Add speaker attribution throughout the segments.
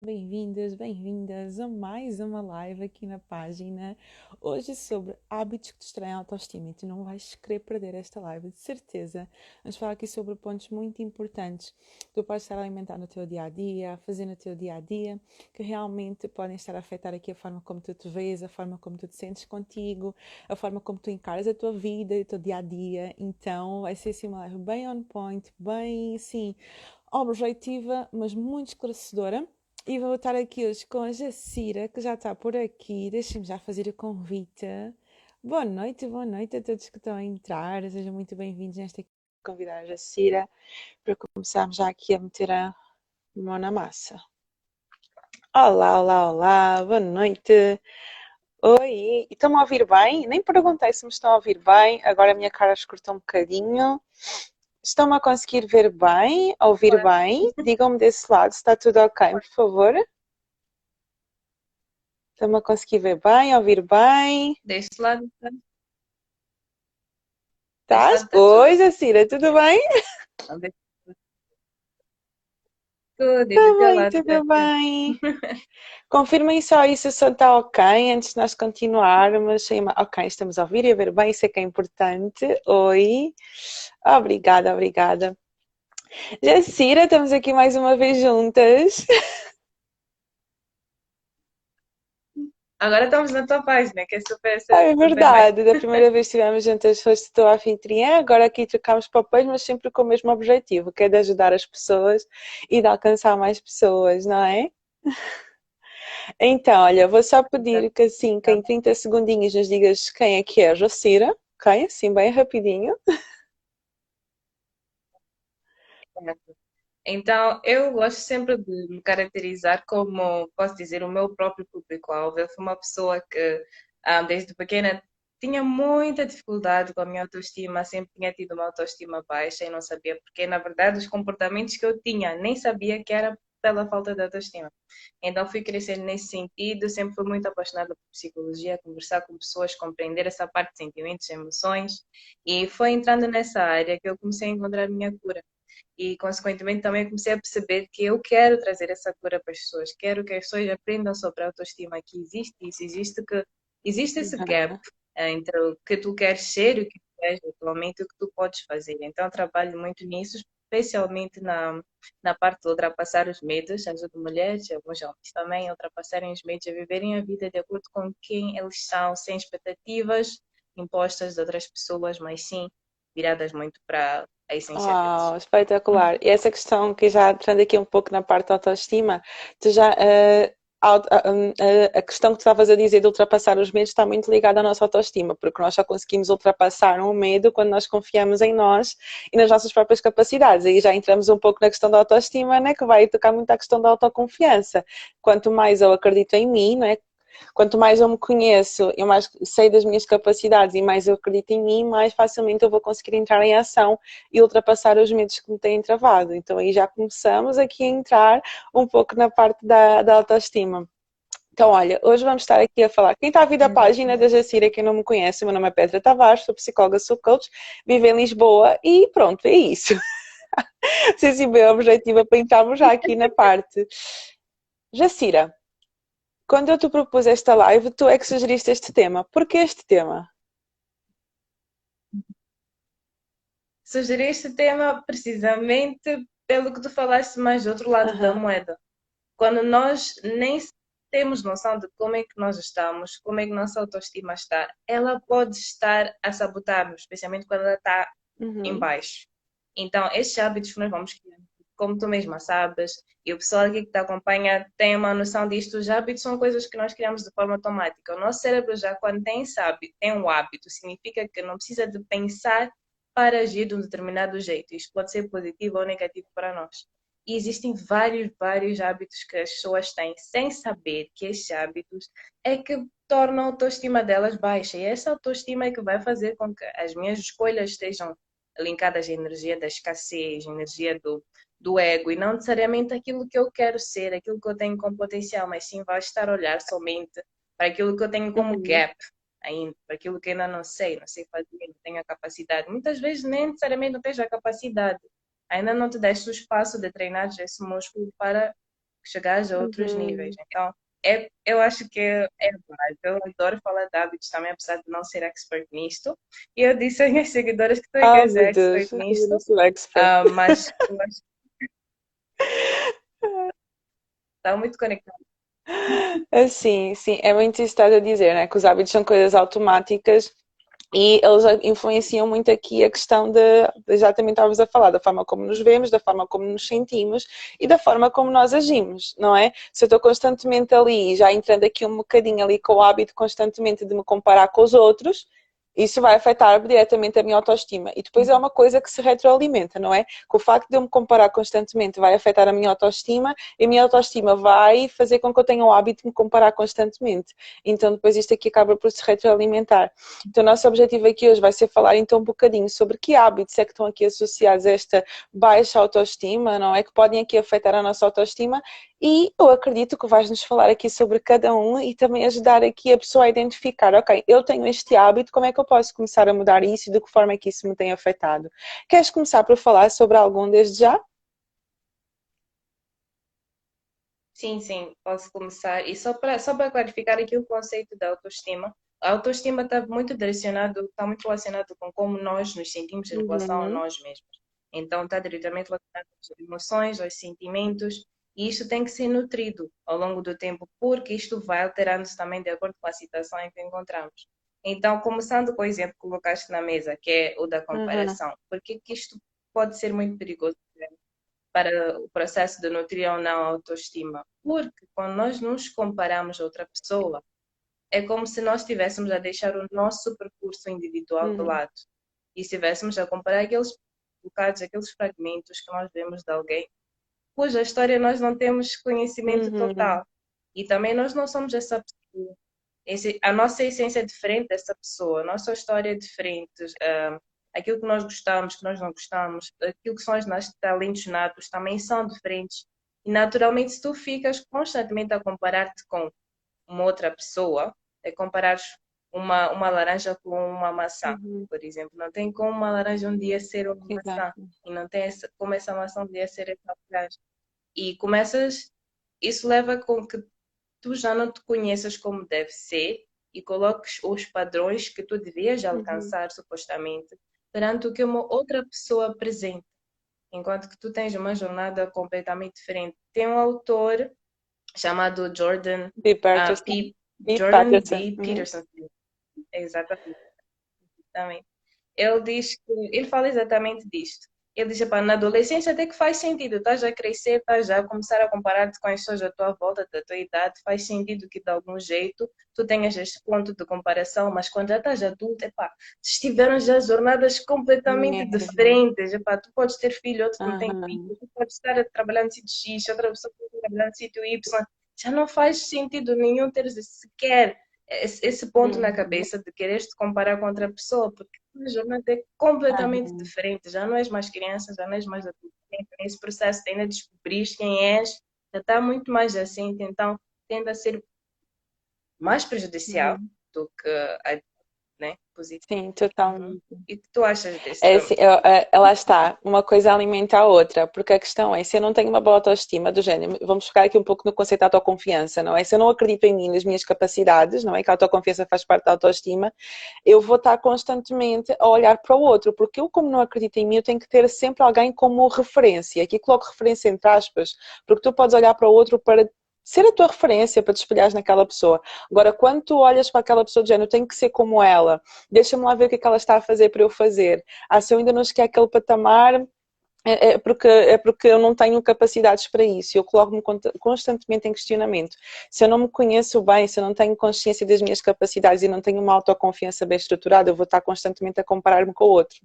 Speaker 1: Bem-vindas, bem-vindas a mais uma live aqui na página. Hoje sobre hábitos que destroem a autoestima e tu não vais querer perder esta live, de certeza. Vamos falar aqui sobre pontos muito importantes que tu podes estar a alimentar no teu dia a dia, a fazer no teu dia a dia, que realmente podem estar a afetar aqui a forma como tu te vês, a forma como tu te sentes contigo, a forma como tu encaras a tua vida e o teu dia a dia. Então vai ser assim uma live bem on point, bem assim objetiva, mas muito esclarecedora. E vou estar aqui hoje com a Jacira, que já está por aqui. Deixem-me já fazer o convite. Boa noite, boa noite a todos que estão a entrar. Sejam muito bem-vindos nesta convidar a Jacira para começarmos já aqui a meter a mão na massa. Olá, olá, olá, boa noite. Oi, estão-me a ouvir bem? Nem perguntei se me estão a ouvir bem. Agora a minha cara escutou um bocadinho. Estão-me a conseguir ver bem, ouvir bem? Digam-me desse lado se está tudo ok, por favor. Estão-me a conseguir ver bem, ouvir bem?
Speaker 2: Deste lado.
Speaker 1: Estás? Pois, Cira, tudo bem?
Speaker 2: Tudo,
Speaker 1: Tudo bem, tudo bem. Confirmem só isso se está ok antes de nós continuarmos. Ok, estamos a ouvir e a ver bem, isso é que é importante. Oi. Obrigada, obrigada. Jacira, estamos aqui mais uma vez juntas.
Speaker 2: Agora estamos na tua página, que é super.
Speaker 1: Ah, é verdade, da primeira vez que estivemos juntas foste tua anfitriã, agora aqui trocámos papéis, mas sempre com o mesmo objetivo, que é de ajudar as pessoas e de alcançar mais pessoas, não é? Então, olha, vou só pedir que assim, que em 30 segundinhos nos digas quem é que é a Jacira, ok? Assim, bem rapidinho.
Speaker 2: Então, eu gosto sempre de me caracterizar como, posso dizer, o meu próprio público-alvo. Eu fui uma pessoa que, ah, desde pequena, tinha muita dificuldade com a minha autoestima, sempre tinha tido uma autoestima baixa e não sabia porque, na verdade, os comportamentos que eu tinha, nem sabia que era pela falta de autoestima. Então fui crescendo nesse sentido, sempre fui muito apaixonada por psicologia, conversar com pessoas, compreender essa parte de sentimentos, emoções, e foi entrando nessa área que eu comecei a encontrar a minha cura. E, consequentemente, também comecei a perceber que eu quero trazer essa cura para as pessoas. Quero que as pessoas aprendam sobre a autoestima, que existe isso, existe que existe esse gap entre o que tu queres ser e o que tu és atualmente e o que tu podes fazer. Então, trabalho muito nisso especialmente na, na parte de ultrapassar os medos, ajudo mulheres e alguns homens também a ultrapassarem os medos, a viverem a vida de acordo com quem eles são, sem expectativas impostas de outras pessoas, mas sim viradas muito para a essência
Speaker 1: oh, deles. espetacular. E essa questão que já entrando aqui um pouco na parte da autoestima, tu já uh, a, a, a, questão que tu estavas a dizer de ultrapassar os medos está muito ligada à nossa autoestima, porque nós só conseguimos ultrapassar um medo quando nós confiamos em nós e nas nossas próprias capacidades. Aí já entramos um pouco na questão da autoestima, né, que vai tocar muito à questão da autoconfiança. Quanto mais eu acredito em mim, né, Quanto mais eu me conheço, eu mais sei das minhas capacidades e mais eu acredito em mim, mais facilmente eu vou conseguir entrar em ação e ultrapassar os medos que me têm travado. Então aí já começamos aqui a entrar um pouco na parte da, da autoestima. Então, olha, hoje vamos estar aqui a falar. Quem está a vir da página da Jacira, quem não me conhece, meu nome é Petra Tavares, sou psicóloga, sou coach, vivo em Lisboa e pronto, é isso. Sei se bem objetiva para entrarmos já aqui na parte. Jacira, quando eu te propus esta live, tu é que sugeriste este tema. Porquê este tema?
Speaker 2: Sugeri este tema precisamente pelo que tu falaste mais do outro lado uhum. da moeda. Quando nós nem temos noção de como é que nós estamos, como é que nossa autoestima está, ela pode estar a sabotar-nos, especialmente quando ela está uhum. em baixo. Então, estes hábitos que nós vamos criando como tu mesma sabes, e o pessoal aqui que te acompanha tem uma noção disto, os hábitos são coisas que nós criamos de forma automática. O nosso cérebro já quando tem hábito, tem um hábito, significa que não precisa de pensar para agir de um determinado jeito. Isto pode ser positivo ou negativo para nós. E existem vários, vários hábitos que as pessoas têm sem saber que esses hábitos é que tornam a autoestima delas baixa. E essa autoestima é que vai fazer com que as minhas escolhas estejam linkadas à energia da escassez, energia do, do ego e não necessariamente aquilo que eu quero ser, aquilo que eu tenho como potencial, mas sim vai estar a olhar somente para aquilo que eu tenho como uhum. gap ainda, para aquilo que ainda não sei, não sei fazer, não tenho a capacidade. Muitas vezes nem necessariamente não tens a capacidade, ainda não te deste o espaço de treinar esse músculo para chegares a outros uhum. níveis. Então, é, eu acho que é, é válido. Eu adoro falar de hábitos também, apesar de não ser expert nisto. E eu disse às minhas seguidoras que tu oh, ser expert nisto. expert. Uh, mas eu acho Está muito conectado.
Speaker 1: Sim, sim, é muito isso que estás a dizer, né? Que os hábitos são coisas automáticas e eles influenciam muito aqui a questão de, exatamente estavas a falar, da forma como nos vemos, da forma como nos sentimos e da forma como nós agimos, não é? Se eu estou constantemente ali, já entrando aqui um bocadinho ali com o hábito constantemente de me comparar com os outros, isso vai afetar diretamente a minha autoestima. E depois é uma coisa que se retroalimenta, não é? Com o facto de eu me comparar constantemente vai afetar a minha autoestima e a minha autoestima vai fazer com que eu tenha o hábito de me comparar constantemente. Então depois isto aqui acaba por se retroalimentar. Então o nosso objetivo aqui hoje vai ser falar então um bocadinho sobre que hábitos é que estão aqui associados a esta baixa autoestima, não é? Que podem aqui afetar a nossa autoestima e eu acredito que vais nos falar aqui sobre cada um e também ajudar aqui a pessoa a identificar, ok, eu tenho este hábito, como é que eu posso começar a mudar isso e de que forma é que isso me tem afetado? Queres começar por falar sobre algum desde já?
Speaker 2: Sim, sim, posso começar. E só para só para clarificar aqui o conceito da autoestima, a autoestima está muito direcionado, está muito relacionado com como nós nos sentimos em relação uhum. a nós mesmos. Então está diretamente relacionado com as emoções, aos sentimentos e isto tem que ser nutrido ao longo do tempo, porque isto vai alterando-se também de acordo com a situação em que encontramos. Então, começando com o exemplo que colocaste na mesa, que é o da comparação, uhum. porque que isto pode ser muito perigoso para o processo de nutrir ou não a autoestima? Porque quando nós nos comparamos a outra pessoa, é como se nós estivéssemos a deixar o nosso percurso individual uhum. do lado e estivéssemos a comparar aqueles bocados, aqueles fragmentos que nós vemos de alguém cuja história nós não temos conhecimento uhum. total. E também nós não somos essa pessoa. Esse, a nossa essência é diferente dessa pessoa, a nossa história é diferente. Uh, aquilo que nós gostamos, que nós não gostamos, aquilo que são os nossos talentos natos também são diferentes. E naturalmente, se tu ficas constantemente a comparar-te com uma outra pessoa, é comparar uma, uma laranja com uma maçã, uhum. por exemplo. Não tem como uma laranja um dia ser uma Exato. maçã. E não tem essa, como essa maçã um dia ser essa laranja. E começas, isso leva com que tu já não te conheças como deve ser e coloques os padrões que tu devias uhum. alcançar, uhum. supostamente, perante o que uma outra pessoa apresenta. Enquanto que tu tens uma jornada completamente diferente. Tem um autor chamado Jordan
Speaker 1: B. Peterson. Uh,
Speaker 2: P, Jordan Peterson. B. Peterson. Uhum. Exatamente. Exatamente. Ele diz que ele fala exatamente disto ele diz, na adolescência até que faz sentido, estás a crescer, estás a começar a comparar-te com as pessoas à tua volta, da tua idade, faz sentido que de algum jeito tu tenhas este ponto de comparação, mas quando já estás adulto, epá, estiveram já jornadas completamente é. diferentes, epá, tu podes ter filho, outro não tem filho, tu podes estar a trabalhar no sítio X, outra pessoa pode trabalhar no sítio Y, já não faz sentido nenhum ter sequer esse ponto na uhum. cabeça de querer te comparar com outra pessoa, porque a jornada é completamente diferente. Já não és mais criança, já não és mais adulto. Esse processo ainda descobrir quem és, já está muito mais assim, então tende a ser mais prejudicial uhum. do que a né?
Speaker 1: Positivo. Sim, totalmente.
Speaker 2: E o que tu achas disso?
Speaker 1: É, assim, eu, é, ela está, uma coisa alimenta a outra, porque a questão é, se eu não tenho uma boa autoestima do género, vamos ficar aqui um pouco no conceito da autoconfiança, não é? Se eu não acredito em mim, nas minhas capacidades, não é? Que a autoconfiança faz parte da autoestima, eu vou estar constantemente a olhar para o outro, porque eu, como não acredito em mim, eu tenho que ter sempre alguém como referência. Aqui coloco referência entre aspas, porque tu podes olhar para o outro para ser a tua referência para te espelhares naquela pessoa. Agora, quando tu olhas para aquela pessoa do género, eu tenho que ser como ela, deixa-me lá ver o que é que ela está a fazer para eu fazer. Ah, se eu ainda não cheguei àquele patamar, é, é porque, é porque eu não tenho capacidades para isso. Eu coloco-me constantemente em questionamento. Se eu não me conheço bem, se eu não tenho consciência das minhas capacidades e não tenho uma autoconfiança bem estruturada, eu vou estar constantemente a comparar-me com o outro.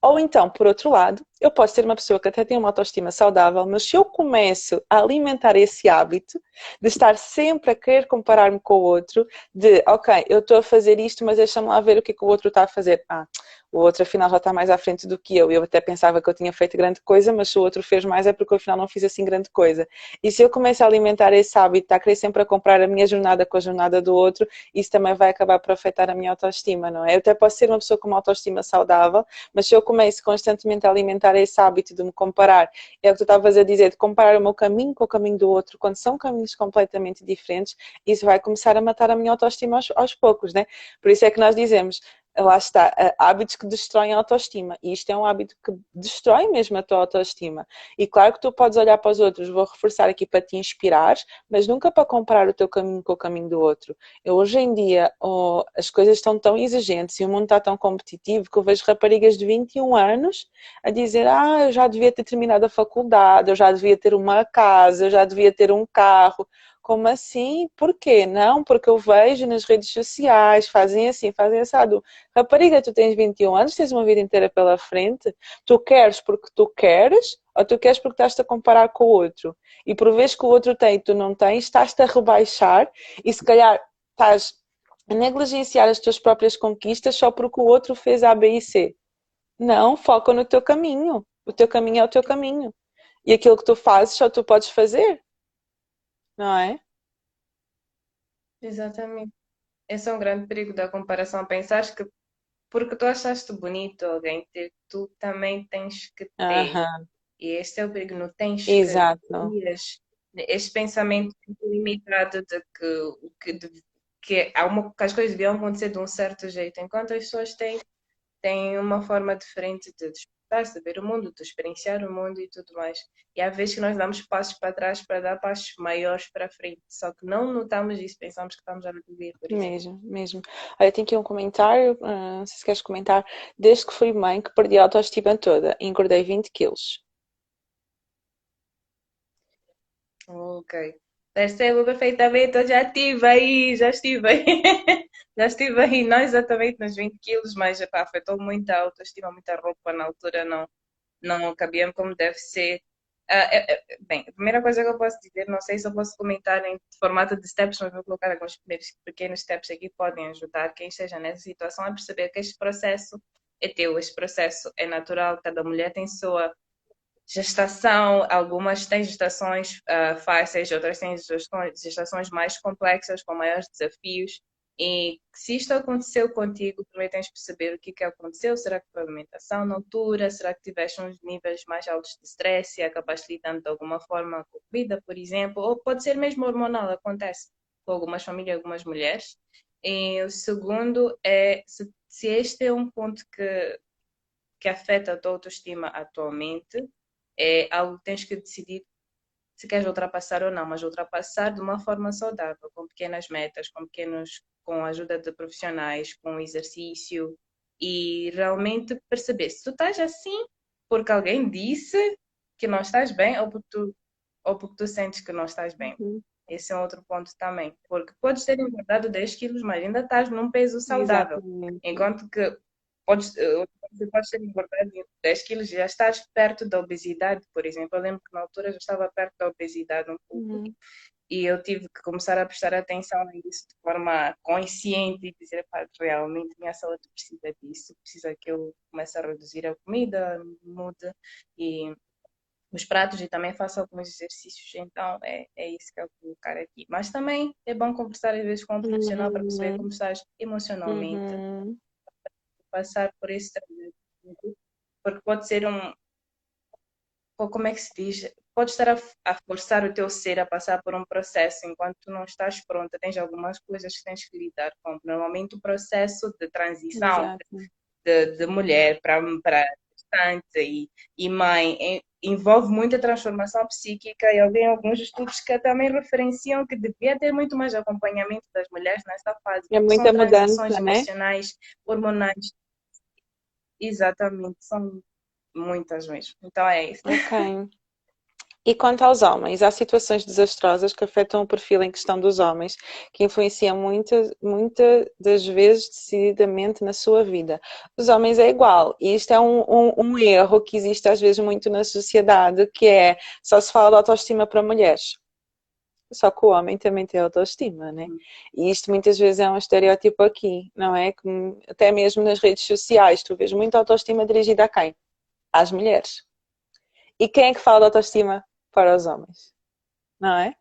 Speaker 1: Ou então, por outro lado, eu posso ser uma pessoa que até tem uma autoestima saudável, mas se eu começo a alimentar esse hábito de estar sempre a querer comparar-me com o outro, de ok, eu estou a fazer isto, mas deixa-me lá ver o que, é que o outro está a fazer. Ah, o outro afinal já está mais à frente do que eu. Eu até pensava que eu tinha feito grande coisa, mas se o outro fez mais é porque afinal não fiz assim grande coisa. E se eu começo a alimentar esse hábito, a querer sempre a comprar a minha jornada com a jornada do outro, isso também vai acabar por afetar a minha autoestima, não é? Eu até posso ser uma pessoa com uma autoestima saudável, mas se eu começo constantemente a alimentar implementar esse hábito de me comparar. É o que tu estavas a dizer, de comparar o meu caminho com o caminho do outro, quando são caminhos completamente diferentes, isso vai começar a matar a minha autoestima aos, aos poucos, né? Por isso é que nós dizemos, lá está, hábitos que destroem a autoestima. E isto é um hábito que destrói mesmo a tua autoestima. E claro que tu podes olhar para os outros, vou reforçar aqui para te inspirar, mas nunca para comparar o teu caminho com o caminho do outro. Eu, hoje em dia, oh, as coisas estão tão exigentes e o mundo está tão competitivo que eu vejo raparigas de 21 anos a dizer: Ah, eu já devia ter terminado a faculdade, eu já devia ter uma casa, eu já devia ter um carro. Como assim? Por quê? Não, porque eu vejo nas redes sociais, fazem assim, fazem assado. Rapariga, tu tens 21 anos, tens uma vida inteira pela frente, tu queres porque tu queres, ou tu queres porque estás-te a comparar com o outro. E por vez que o outro tem e tu não tens, estás-te a rebaixar e se calhar estás a negligenciar as tuas próprias conquistas só porque o outro fez A, B e C. Não, foca no teu caminho. O teu caminho é o teu caminho. E aquilo que tu fazes só tu podes fazer não é?
Speaker 2: Exatamente. Esse é um grande perigo da comparação. Pensares que porque tu achaste bonito alguém ter, tu também tens que ter. E este é o perigo, não tens
Speaker 1: Exato.
Speaker 2: que este pensamento limitado de que, que, de, que, há uma, que as coisas deviam acontecer de um certo jeito, enquanto as pessoas têm, têm uma forma diferente de despertar, saber o mundo, de experienciar o mundo e tudo mais. E há vezes que nós damos passos para trás para dar passos maiores para frente, só que não notamos isso, pensamos que estamos a viver por isso.
Speaker 1: Mesmo, mesmo. Olha, tenho aqui um comentário, uh, não sei se queres comentar. Desde que fui mãe que perdi a autoestima toda, engordei 20 quilos.
Speaker 2: Ok. Percebo perfeitamente, eu já estive aí, já estive aí. já estive aí, não exatamente nos 20 quilos, mas epá, afetou muito a autoestima, muita roupa na altura, não, não cabia como deve ser. Uh, é, é, bem, a primeira coisa que eu posso dizer, não sei se eu posso comentar em formato de steps, mas vou colocar alguns pequenos steps aqui que podem ajudar quem esteja nessa situação a perceber que este processo é teu, este processo é natural, cada mulher tem sua gestação, algumas têm gestações uh, fáceis, outras têm gestações mais complexas, com maiores desafios. E se isto aconteceu contigo, primeiro tens de perceber o que, que aconteceu. Será que foi alimentação na altura? Será que tiveste uns níveis mais altos de stress e acabaste lidando de alguma forma com comida, por exemplo? Ou pode ser mesmo hormonal, acontece com algumas famílias, algumas mulheres. E o segundo é se, se este é um ponto que, que afeta a tua autoestima atualmente, é algo que tens que decidir se queres ultrapassar ou não, mas ultrapassar de uma forma saudável, com pequenas metas, com pequenos, com a ajuda de profissionais, com exercício e realmente perceber se tu estás assim porque alguém disse que não estás bem ou porque tu, ou porque tu sentes que não estás bem. Uhum. Esse é outro ponto também, porque podes ter engordado 10 quilos, mas ainda estás num peso saudável. Exatamente. Enquanto que podes, você pode ter engordado 10 quilos já estás perto da obesidade, por exemplo. Eu lembro que na altura já estava perto da obesidade um pouco. Uhum. E eu tive que começar a prestar atenção nisso de forma consciente e dizer, pá, realmente minha saúde precisa disso, precisa que eu comece a reduzir a comida, mude e os pratos e também faça alguns exercícios. Então, é, é isso que eu vou colocar aqui. Mas também é bom conversar às vezes com um profissional uhum. para perceber uhum. como estás emocionalmente. Uhum passar por esse trajeto, porque pode ser um. Como é que se diz? Pode estar a, a, forçar o teu ser a passar por um processo enquanto tu não estás pronta, tens algumas coisas que tens que lidar com. Normalmente, o processo de transição de, de, mulher para gestante e, e mãe envolve muita transformação psíquica e havia alguns estudos que também referenciam que devia ter muito mais acompanhamento das mulheres nessa fase.
Speaker 1: É muita mudança, né?
Speaker 2: emocionais, hormonais, Exatamente, são muitas mesmo. Então é isso.
Speaker 1: Ok. E quanto aos homens, há situações desastrosas que afetam o perfil em questão dos homens, que influenciam muitas muita das vezes decididamente na sua vida. Os homens é igual, e isto é um, um, um, erro que existe às vezes muito na sociedade, que é só se fala de autoestima para mulheres. Só que o homem também tem autoestima, né? Hum. E isto muitas vezes é um estereótipo aqui, não é? Até mesmo nas redes sociais, tu vês muita autoestima dirigida a quem? Às mulheres. E quem é que fala de autoestima para os homens? Não é?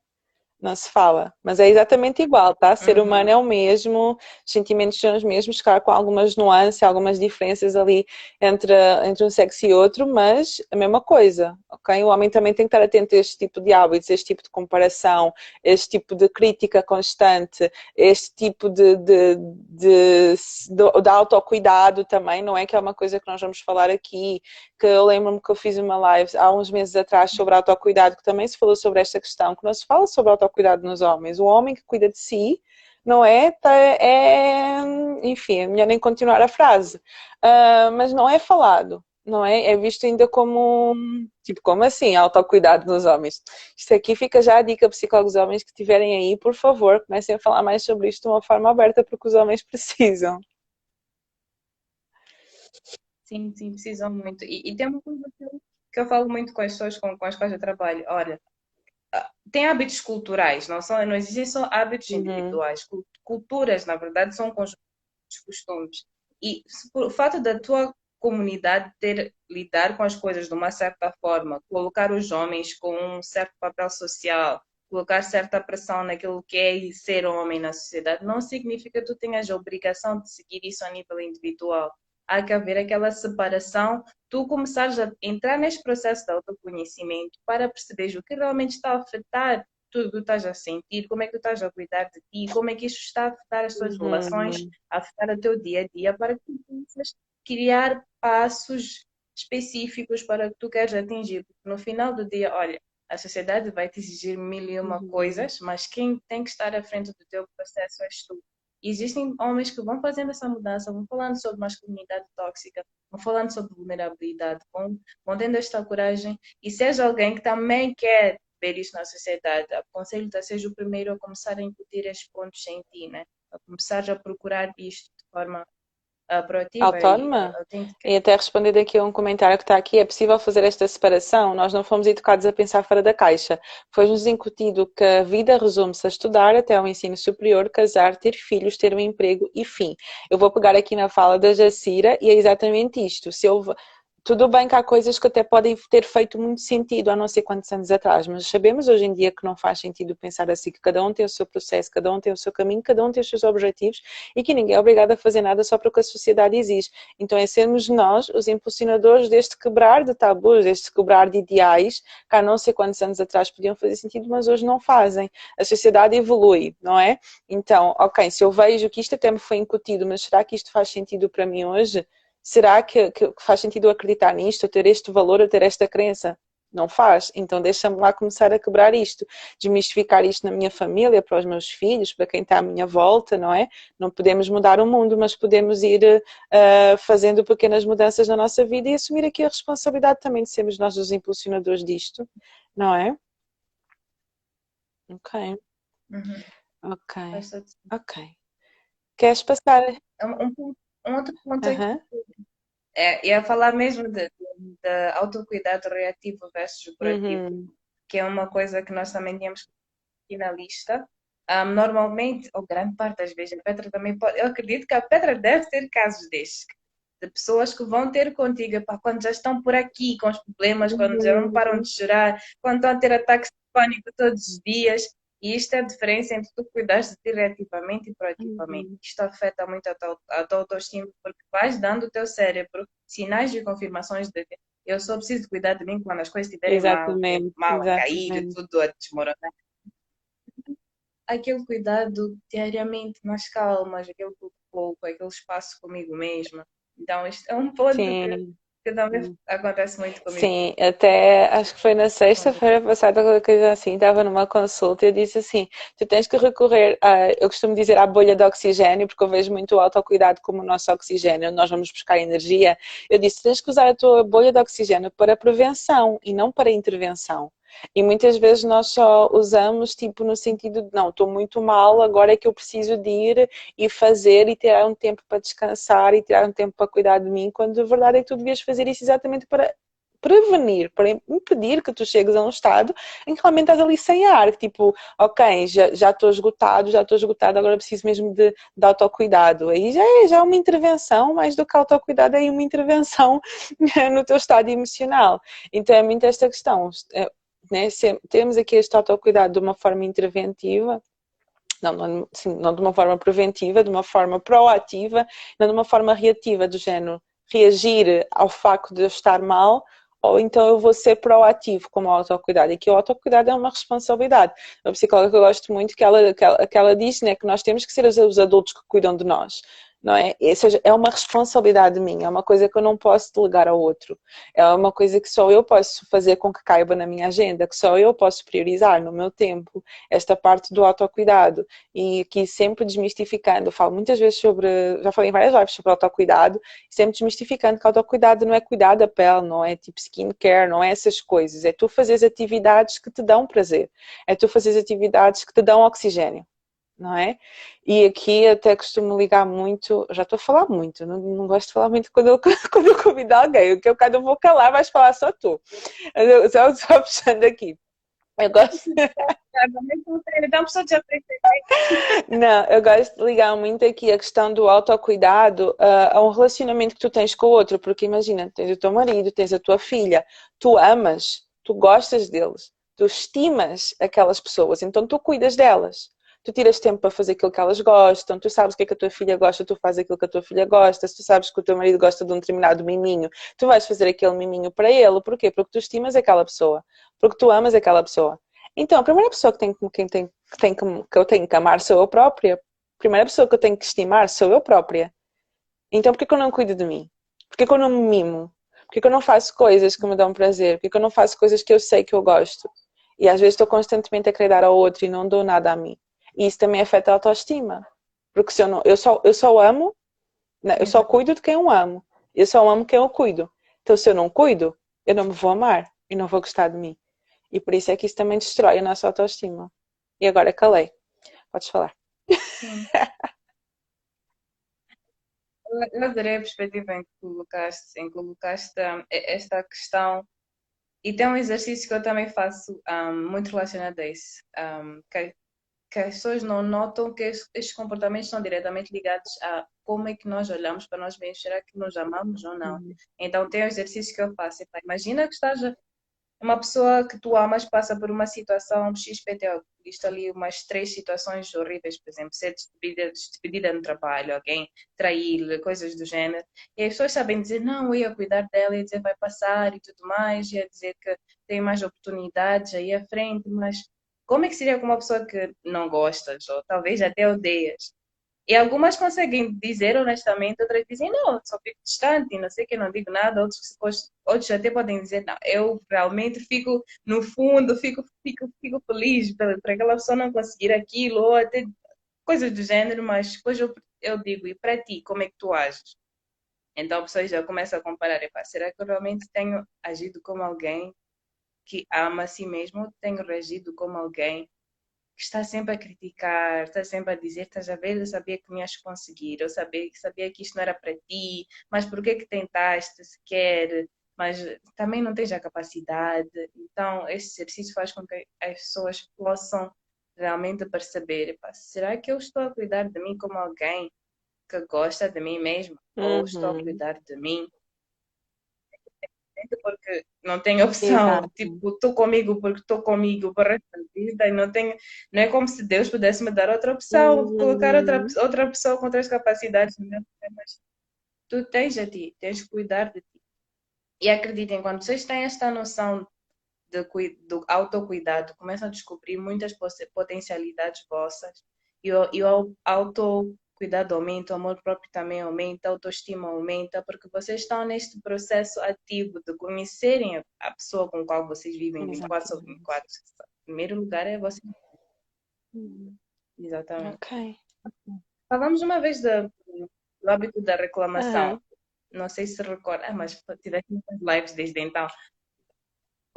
Speaker 1: Não se fala, mas é exatamente igual, tá? Ser
Speaker 2: Uhum.
Speaker 1: humano é o mesmo, os sentimentos são os mesmos, claro, com algumas nuances, algumas diferenças ali entre, entre um sexo e outro, mas a mesma coisa, ok? O homem também tem que estar atento a este tipo de hábitos, este tipo de comparação, este tipo de crítica constante, este tipo de, de, de, de, de autocuidado também, não é que é uma coisa que nós vamos falar aqui, que eu lembro-me que eu fiz uma live há uns meses atrás sobre autocuidado, que também se falou sobre esta questão, que não se fala sobre autocuidado nos homens. O homem que cuida de si, não é? Tá, é enfim, é melhor nem continuar a frase. Uh, mas não é falado, não é? É visto ainda como, tipo, como assim, autocuidado nos homens? Isto aqui fica já a dica psicólogos homens que estiverem aí, por favor, comecem a falar mais sobre isto de uma forma aberta, porque os homens precisam.
Speaker 2: Sim, sim, precisam muito. E, e tem uma coisa que eu, que eu falo muito com as pessoas com, com as quais eu trabalho. Olha, tem hábitos culturais, não são, não existem só hábitos
Speaker 1: Uhum.
Speaker 2: individuais. Culturas, na verdade, são conjuntos de costumes. E o fato da tua comunidade ter lidar com as coisas de uma certa forma, colocar os homens com um certo papel social, colocar certa pressão naquilo que é ser homem na sociedade, não significa que tu tenhas a obrigação de seguir isso a nível individual. Há que haver aquela separação, tu começares a entrar neste processo de autoconhecimento para perceberes o que realmente está a afetar tudo o que tu estás a sentir, como é que tu estás a cuidar de ti, como é que isto está a afetar as tuas
Speaker 1: Uhum.
Speaker 2: relações, a afetar o teu dia a dia, para que tu possas criar passos específicos para o que tu queres atingir. Porque no final do dia, olha, a sociedade vai te exigir mil e uma
Speaker 1: Uhum.
Speaker 2: coisas, mas quem tem que estar à frente do teu processo és tu. Existem homens que vão fazendo essa mudança, vão falando sobre masculinidade tóxica, vão falando sobre vulnerabilidade, vão, vão tendo esta coragem. E seja alguém que também quer ver isso na sociedade, aconselho-te a seja o primeiro a começar a incutir estes pontos em ti, né? A começar a procurar isto de forma proativa
Speaker 1: Autónoma?
Speaker 2: e.
Speaker 1: E até responder aqui a um comentário que está aqui, é possível fazer esta separação? Nós não fomos educados a pensar fora da caixa. Foi-nos incutido que a vida resume-se a estudar até ao ensino superior, casar, ter filhos, ter um emprego e fim. Eu vou pegar aqui na fala da Jacira e é exatamente isto. Se eu tudo bem que há coisas que até podem ter feito muito sentido há não sei quantos anos atrás, mas sabemos hoje em dia que não faz sentido pensar assim, que cada um tem o seu processo, cada um tem o seu caminho, cada um tem os seus objetivos e que ninguém é obrigado a fazer nada só porque a sociedade exige. Então é sermos nós os impulsionadores deste quebrar de tabus, deste quebrar de ideais que há não sei quantos anos atrás podiam fazer sentido, mas hoje não fazem. A sociedade evolui, não é? Então, ok, se eu vejo que isto até me foi incutido, mas será que isto faz sentido para mim hoje? Será que, que, faz sentido acreditar nisto, ter este valor, ter esta crença? Não faz. Então deixa-me lá começar a quebrar isto, desmistificar isto na minha família, para os meus filhos, para quem está à minha volta, não é? Não podemos mudar o mundo, mas podemos ir uh, fazendo pequenas mudanças na nossa vida e assumir aqui a responsabilidade também de sermos nós os impulsionadores disto, não é? Ok.
Speaker 2: Uhum.
Speaker 1: Ok. Ok. Queres passar?
Speaker 2: Um, um, um outro ponto
Speaker 1: uhum.
Speaker 2: é, é falar mesmo de, de, de autocuidado reativo versus curativo,
Speaker 1: uhum.
Speaker 2: que é uma coisa que nós também tínhamos aqui na lista. Um, normalmente, ou grande parte das vezes, a Petra também pode. Eu acredito que a Petra deve ter casos destes, de pessoas que vão ter contigo quando já estão por aqui com os problemas, quando já não param de chorar, quando estão a ter ataques de pânico todos os dias. E isto é a diferença entre tu cuidares de ti reativamente e proativamente. Uhum. Isto afeta muito a tua, a tua autoestima, porque vais dando ao teu cérebro sinais de confirmações de que eu só preciso cuidar de mim quando as coisas estiverem
Speaker 1: exatamente,
Speaker 2: mal, mal
Speaker 1: exatamente.
Speaker 2: a cair, tudo a desmoronar. Aquele cuidado diariamente, nas calmas, aquele pouco pouco, aquele espaço comigo mesma. Então, isto é um ponto
Speaker 1: Sim.
Speaker 2: Também acontece muito comigo.
Speaker 1: Sim, até acho que foi na sexta-feira passada, qualquer coisa assim, estava numa consulta e eu disse assim: tu tens que recorrer, a, eu costumo dizer, à bolha de oxigênio, porque eu vejo muito o autocuidado como o nosso oxigênio, nós vamos buscar energia. Eu disse: tens que usar a tua bolha de oxigênio para prevenção e não para intervenção. E muitas vezes nós só usamos tipo no sentido de não, estou muito mal, agora é que eu preciso de ir e fazer e tirar um tempo para descansar e tirar um tempo para cuidar de mim, quando a verdade é que tu devias fazer isso exatamente para prevenir, para impedir que tu chegues a um estado em que realmente estás ali sem ar, tipo, ok, já, estou esgotado, já estou esgotado, agora preciso mesmo de, de autocuidado. Aí já é já uma intervenção, mais do que autocuidado, é uma intervenção no teu estado emocional. Então é muito esta questão né, aqui este autocuidado de uma forma interventiva, não, não, sim, não de uma forma preventiva, de uma forma proativa, não de uma forma reativa, do género reagir ao facto de eu estar mal, ou então eu vou ser proativo como autocuidado. E que o autocuidado é uma responsabilidade. Uma psicóloga que eu gosto muito, que ela, que ela, que ela diz né, que nós temos que ser os adultos que cuidam de nós não é? Seja, é uma responsabilidade minha, é uma coisa que eu não posso delegar ao outro, é uma coisa que só eu posso fazer com que caiba na minha agenda, que só eu posso priorizar no meu tempo, esta parte do autocuidado. E aqui sempre desmistificando, eu falo muitas vezes sobre, já falei em várias lives sobre autocuidado, sempre desmistificando que autocuidado não é cuidar da pele, não é tipo skincare, não é essas coisas, é tu fazer atividades que te dão prazer, é tu fazer atividades que te dão oxigênio não é? E aqui até costumo ligar muito, já estou a falar muito, não, não gosto de falar muito quando eu, quando eu convido alguém, o que eu cada vou calar, vais falar só tu. Eu, só, só puxando aqui. Eu gosto. Não, eu gosto de ligar muito aqui a questão do autocuidado uh, a um relacionamento que tu tens com o outro, porque imagina, tens o teu marido, tens a tua filha, tu amas, tu gostas deles, tu estimas aquelas pessoas, então tu cuidas delas tu tiras tempo para fazer aquilo que elas gostam, tu sabes o que é que a tua filha gosta, tu fazes aquilo que a tua filha gosta, se tu sabes que o teu marido gosta de um determinado miminho, tu vais fazer aquele miminho para ele, porquê? Porque tu estimas aquela pessoa, porque tu amas aquela pessoa. Então, a primeira pessoa que, tem, quem tem, que, tem, que eu tenho que amar sou eu própria, a primeira pessoa que eu tenho que estimar sou eu própria. Então, por que eu não cuido de mim? Por que eu não me mimo? Por que eu não faço coisas que me dão prazer? Por que eu não faço coisas que eu sei que eu gosto? E às vezes estou constantemente a querer dar ao outro e não dou nada a mim. E isso também afeta a autoestima. Porque se eu não, eu só, eu só amo, né, eu só cuido de quem eu amo. Eu só amo quem eu cuido. Então se eu não cuido, eu não me vou amar e não vou gostar de mim. E por isso é que isso também destrói a nossa autoestima. E agora calei. Podes falar.
Speaker 2: Eu adorei a perspectiva em que colocaste, em que colocaste um, esta questão. E tem um exercício que eu também faço um, muito relacionado a isso, um, que que as pessoas não notam que estes comportamentos estão diretamente ligados a como é que nós olhamos para nós mesmos, será que nos amamos ou não? Uhum. Então tem um exercício que eu faço, imagina que estás uma pessoa que tu amas passa por uma situação XPTO, isto ali umas três situações horríveis, por exemplo, ser despedida, despedida no trabalho, alguém trair, coisas do gênero, e as pessoas sabem dizer, não, eu ia cuidar dela, ia dizer vai passar e tudo mais, ia dizer que tem mais oportunidades aí à frente, mas como é que seria com uma pessoa que não gostas, ou talvez até odeias? E algumas conseguem dizer honestamente, outras dizem, não, só fico distante, não sei que, não digo nada. Outros, outros até podem dizer, não, eu realmente fico no fundo, fico, fico, fico feliz para aquela pessoa não conseguir aquilo, ou até coisas do gênero, mas depois eu, eu digo, e para ti, como é que tu ages? Então a pessoa já começa a comparar, será que eu realmente tenho agido como alguém que ama a si mesmo, tenho reagido como alguém que está sempre a criticar, está sempre a dizer, estás a ver, eu sabia que me ias conseguir, eu sabia, sabia que isto não era para ti, mas por que que tentaste sequer? Mas também não tens a capacidade. Então, esse exercício faz com que as pessoas possam realmente perceber, será que eu estou a cuidar de mim como alguém que gosta de mim mesmo? Uhum. Ou estou a uhum. cuidar de mim porque não tenho opção. Exato. Tipo, estou comigo porque estou comigo para a vida e não tenho. Não é como se Deus pudesse me dar outra opção, uhum. colocar outra, outra pessoa com outras capacidades. Mas tu tens a ti, tens que cuidar de ti. E acreditem, quando vocês têm esta noção de, do autocuidado, começam a descobrir muitas potencialidades vossas e o, e o auto cuidado aumenta, o amor próprio também aumenta, a autoestima aumenta, porque vocês estão neste processo ativo de conhecerem a pessoa com qual vocês vivem 24 sobre 24. Em primeiro lugar é você. Hum. Exatamente. Ok. Falamos uma vez do, do hábito da reclamação. Uhum. Não sei se recorda, ah, mas tiveste muitas lives desde então.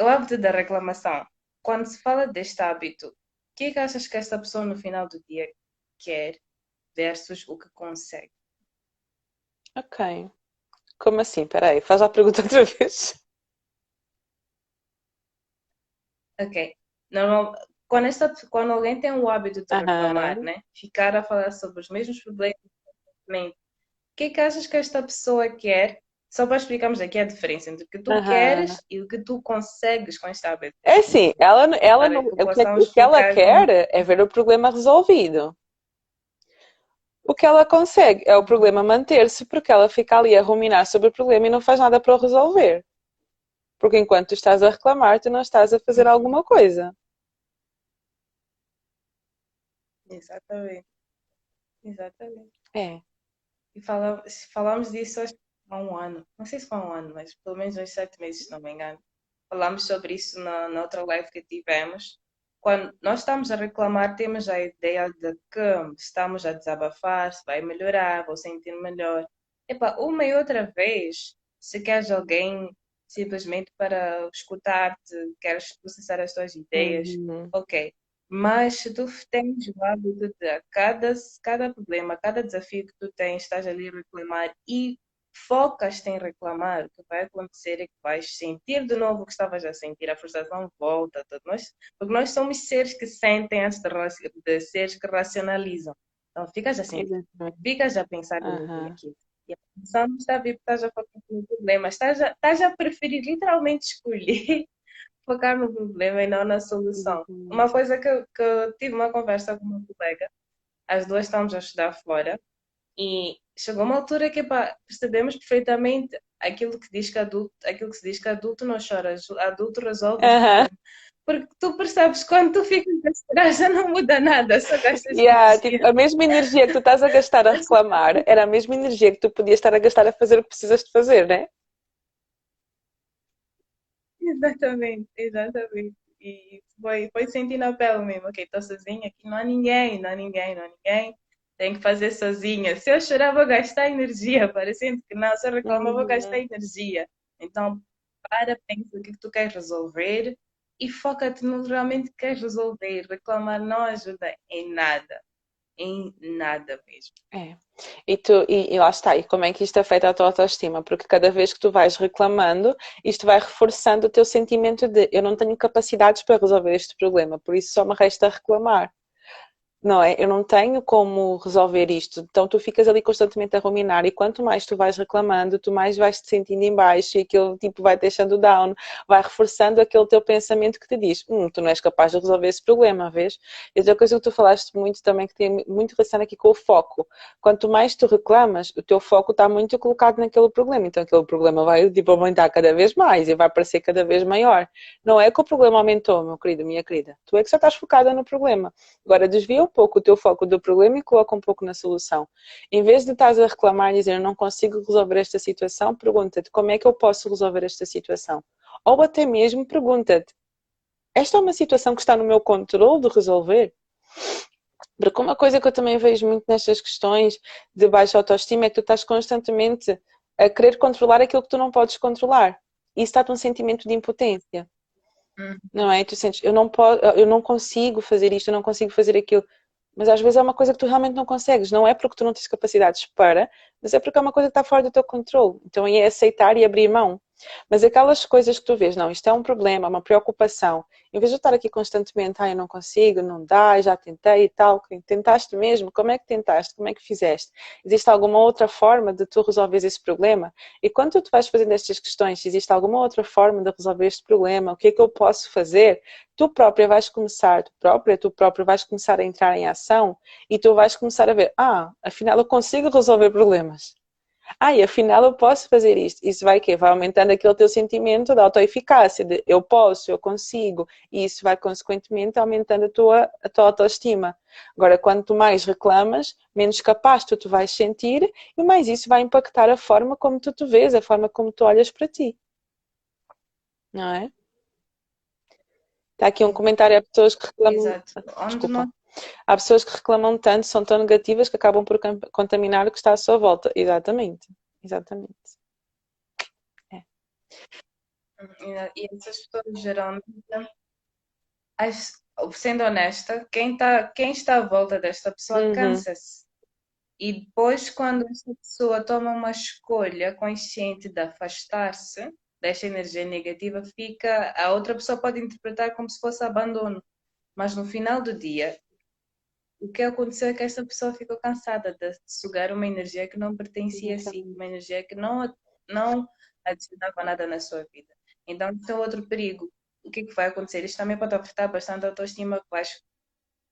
Speaker 2: O hábito da reclamação. Quando se fala deste hábito, o que é que achas que essa pessoa no final do dia quer versus o que consegue.
Speaker 1: Ok. Como assim? Peraí, faz a pergunta outra vez.
Speaker 2: Ok. Normal, quando, esta, quando alguém tem o hábito de reclamar, né? ficar a falar sobre os mesmos problemas, o que é que achas que esta pessoa quer só para explicarmos aqui a diferença entre o que tu queres e o que tu consegues com esta habilidade.
Speaker 1: É assim, ela, ela não, o, que, o que ela quer é ver o problema resolvido. O que ela consegue é o problema manter-se porque ela fica ali a ruminar sobre o problema e não faz nada para o resolver. Porque enquanto tu estás a reclamar, tu não estás a fazer alguma coisa.
Speaker 2: Exatamente. Exatamente.
Speaker 1: É.
Speaker 2: E fala, falamos disso há um ano, não sei se foi um ano, mas pelo menos uns sete meses, se não me engano. Falámos sobre isso na, na outra live que tivemos. Quando nós estamos a reclamar, temos a ideia de que estamos a desabafar, se vai melhorar, vou sentir melhor. Epa, uma e outra vez, se queres alguém simplesmente para escutar-te, queres processar as tuas ideias, uhum. ok. Mas se tu tens o hábito de cada, cada problema, cada desafio que tu tens, estás ali a reclamar e focas em reclamar, o que vai acontecer é que vais sentir de novo o que estavas a sentir, a frustração volta, tudo. Nós, porque nós somos seres que sentem antes de, de seres que racionalizam. Então ficas assim, ficas a pensar uhum. naquilo. E a pensão não está a vir estás a focar no problema, estás a, estás a preferir literalmente escolher focar no problema e não na solução. Uhum. Uma coisa que, que eu tive uma conversa com uma colega, as duas estamos a estudar fora, e chegou uma altura que pá, percebemos perfeitamente aquilo que diz que adulto, aquilo que se diz que adulto não chora, adulto resolve.
Speaker 1: Uhum.
Speaker 2: Porque tu percebes quando tu ficas a já não muda nada, só gastas
Speaker 1: yeah, tipo, A mesma energia que tu estás a gastar a reclamar era a mesma energia que tu podias estar a gastar a fazer o que precisas de fazer, né?
Speaker 2: Exatamente, exatamente. E foi, foi sentir na pele mesmo, ok, estou sozinha aqui, não há ninguém, não há ninguém, não há ninguém tenho que fazer sozinha. Se eu chorar, vou gastar energia, parecendo que não. Se eu reclamar, vou gastar energia. Então, para, pensa o que, tu queres resolver e foca-te no que realmente queres resolver. Reclamar não ajuda em nada. Em nada mesmo.
Speaker 1: É. E, tu, e, e lá está, e como é que isto afeta a tua autoestima? Porque cada vez que tu vais reclamando, isto vai reforçando o teu sentimento de eu não tenho capacidades para resolver este problema, por isso só me resta reclamar não é? Eu não tenho como resolver isto. Então tu ficas ali constantemente a ruminar e quanto mais tu vais reclamando, tu mais vais te sentindo em baixo e aquilo tipo vai deixando down, vai reforçando aquele teu pensamento que te diz, hum, tu não és capaz de resolver esse problema, vês? E outra coisa que tu falaste muito também que tem muito relação aqui com o foco. Quanto mais tu reclamas, o teu foco está muito colocado naquele problema, então aquele problema vai tipo aumentar cada vez mais e vai parecer cada vez maior. Não é que o problema aumentou, meu querido, minha querida. Tu é que só estás focada no problema. Agora desvia o pouco o teu foco do problema e coloca um pouco na solução. Em vez de estás a reclamar e dizer eu não consigo resolver esta situação, pergunta-te como é que eu posso resolver esta situação. Ou até mesmo pergunta-te, esta é uma situação que está no meu controle de resolver? Porque uma coisa que eu também vejo muito nestas questões de baixa autoestima é que tu estás constantemente a querer controlar aquilo que tu não podes controlar. E isso está-te um sentimento de impotência. Uhum. Não é? Tu sentes, eu não, posso, eu não consigo fazer isto, eu não consigo fazer aquilo. Mas às vezes é uma coisa que tu realmente não consegues. Não é porque tu não tens capacidades para, mas é porque é uma coisa que está fora do teu controle. Então é aceitar e abrir mão. Mas aquelas coisas que tu vês, não, isto é um problema, uma preocupação, em vez de estar aqui constantemente, ah, eu não consigo, não dá, já tentei e tal, tentaste mesmo, como é que tentaste, como é que fizeste? Existe alguma outra forma de tu resolveres esse problema? E quando tu vais fazendo estas questões, existe alguma outra forma de resolver este problema? O que é que eu posso fazer? Tu própria vais começar, tu própria, tu própria vais começar a entrar em ação e tu vais começar a ver, ah, afinal eu consigo resolver problemas ah, e afinal eu posso fazer isto. Isso vai que Vai aumentando aquele teu sentimento de autoeficácia, de eu posso, eu consigo, e isso vai consequentemente aumentando a tua, a tua autoestima. Agora, quanto mais reclamas, menos capaz tu te vais sentir e mais isso vai impactar a forma como tu te vês, a forma como tu olhas para ti. Não é? Está aqui um comentário a pessoas que reclamam.
Speaker 2: Exato. Desculpa.
Speaker 1: Há pessoas que reclamam tanto, são tão negativas que acabam por contaminar o que está à sua volta. Exatamente. Exatamente.
Speaker 2: É. E essas pessoas geralmente, sendo honesta, quem, tá, quem está à volta desta pessoa uhum. cansa-se. E depois, quando essa pessoa toma uma escolha consciente de afastar-se desta energia negativa, fica a outra pessoa pode interpretar como se fosse abandono. Mas no final do dia, o que aconteceu é que essa pessoa ficou cansada de sugar uma energia que não pertencia a si, uma energia que não, não adicionava nada na sua vida. Então, isso é outro perigo. O que, é que vai acontecer? Isto também pode afetar bastante a autoestima baixo.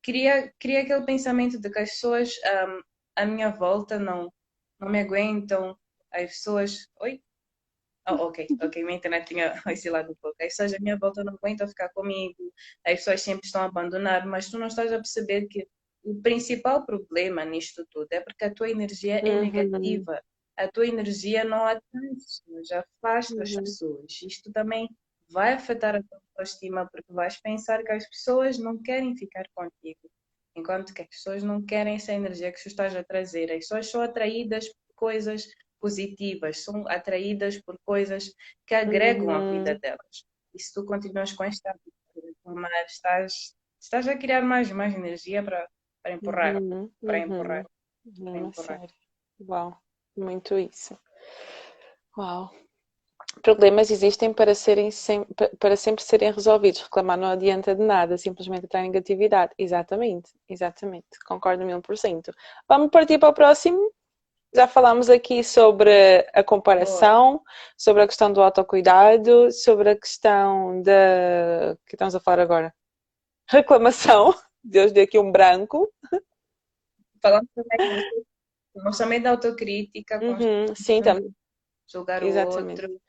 Speaker 2: Cria, cria aquele pensamento de que as pessoas um, à minha volta não, não me aguentam, as pessoas. Oi? Oh, ok, ok, minha internet tinha oscilado um pouco. As pessoas à minha volta não aguentam ficar comigo, as pessoas sempre estão a abandonar, mas tu não estás a perceber que o principal problema nisto tudo é porque a tua energia é uhum. negativa. A tua energia não atrai pessoas, afasta uhum. as pessoas. Isto também vai afetar a tua autoestima porque vais pensar que as pessoas não querem ficar contigo. Enquanto que as pessoas não querem essa energia que tu estás a trazer. As pessoas são atraídas por coisas positivas, são atraídas por coisas que agregam uhum. a vida delas. E se tu continuas com esta reclamar, estás, estás a criar mais mais energia para, para empurrar, uhum. para uhum. empurrar.
Speaker 1: Para empurrar. Sério. Uau, muito isso. Uau. Problemas existem para, serem sem, para sempre serem resolvidos. Reclamar não adianta de nada, simplesmente entrar negatividade. Exatamente, exatamente. Concordo mil por cento. Vamos partir para o próximo? Já falámos aqui sobre a comparação, sobre a questão do autocuidado, sobre a questão da. que estamos a falar agora? Reclamação. Deus deu aqui um branco.
Speaker 2: Falamos também, também da autocrítica.
Speaker 1: Uhum, sim, também.
Speaker 2: Julgar Exatamente. o outro.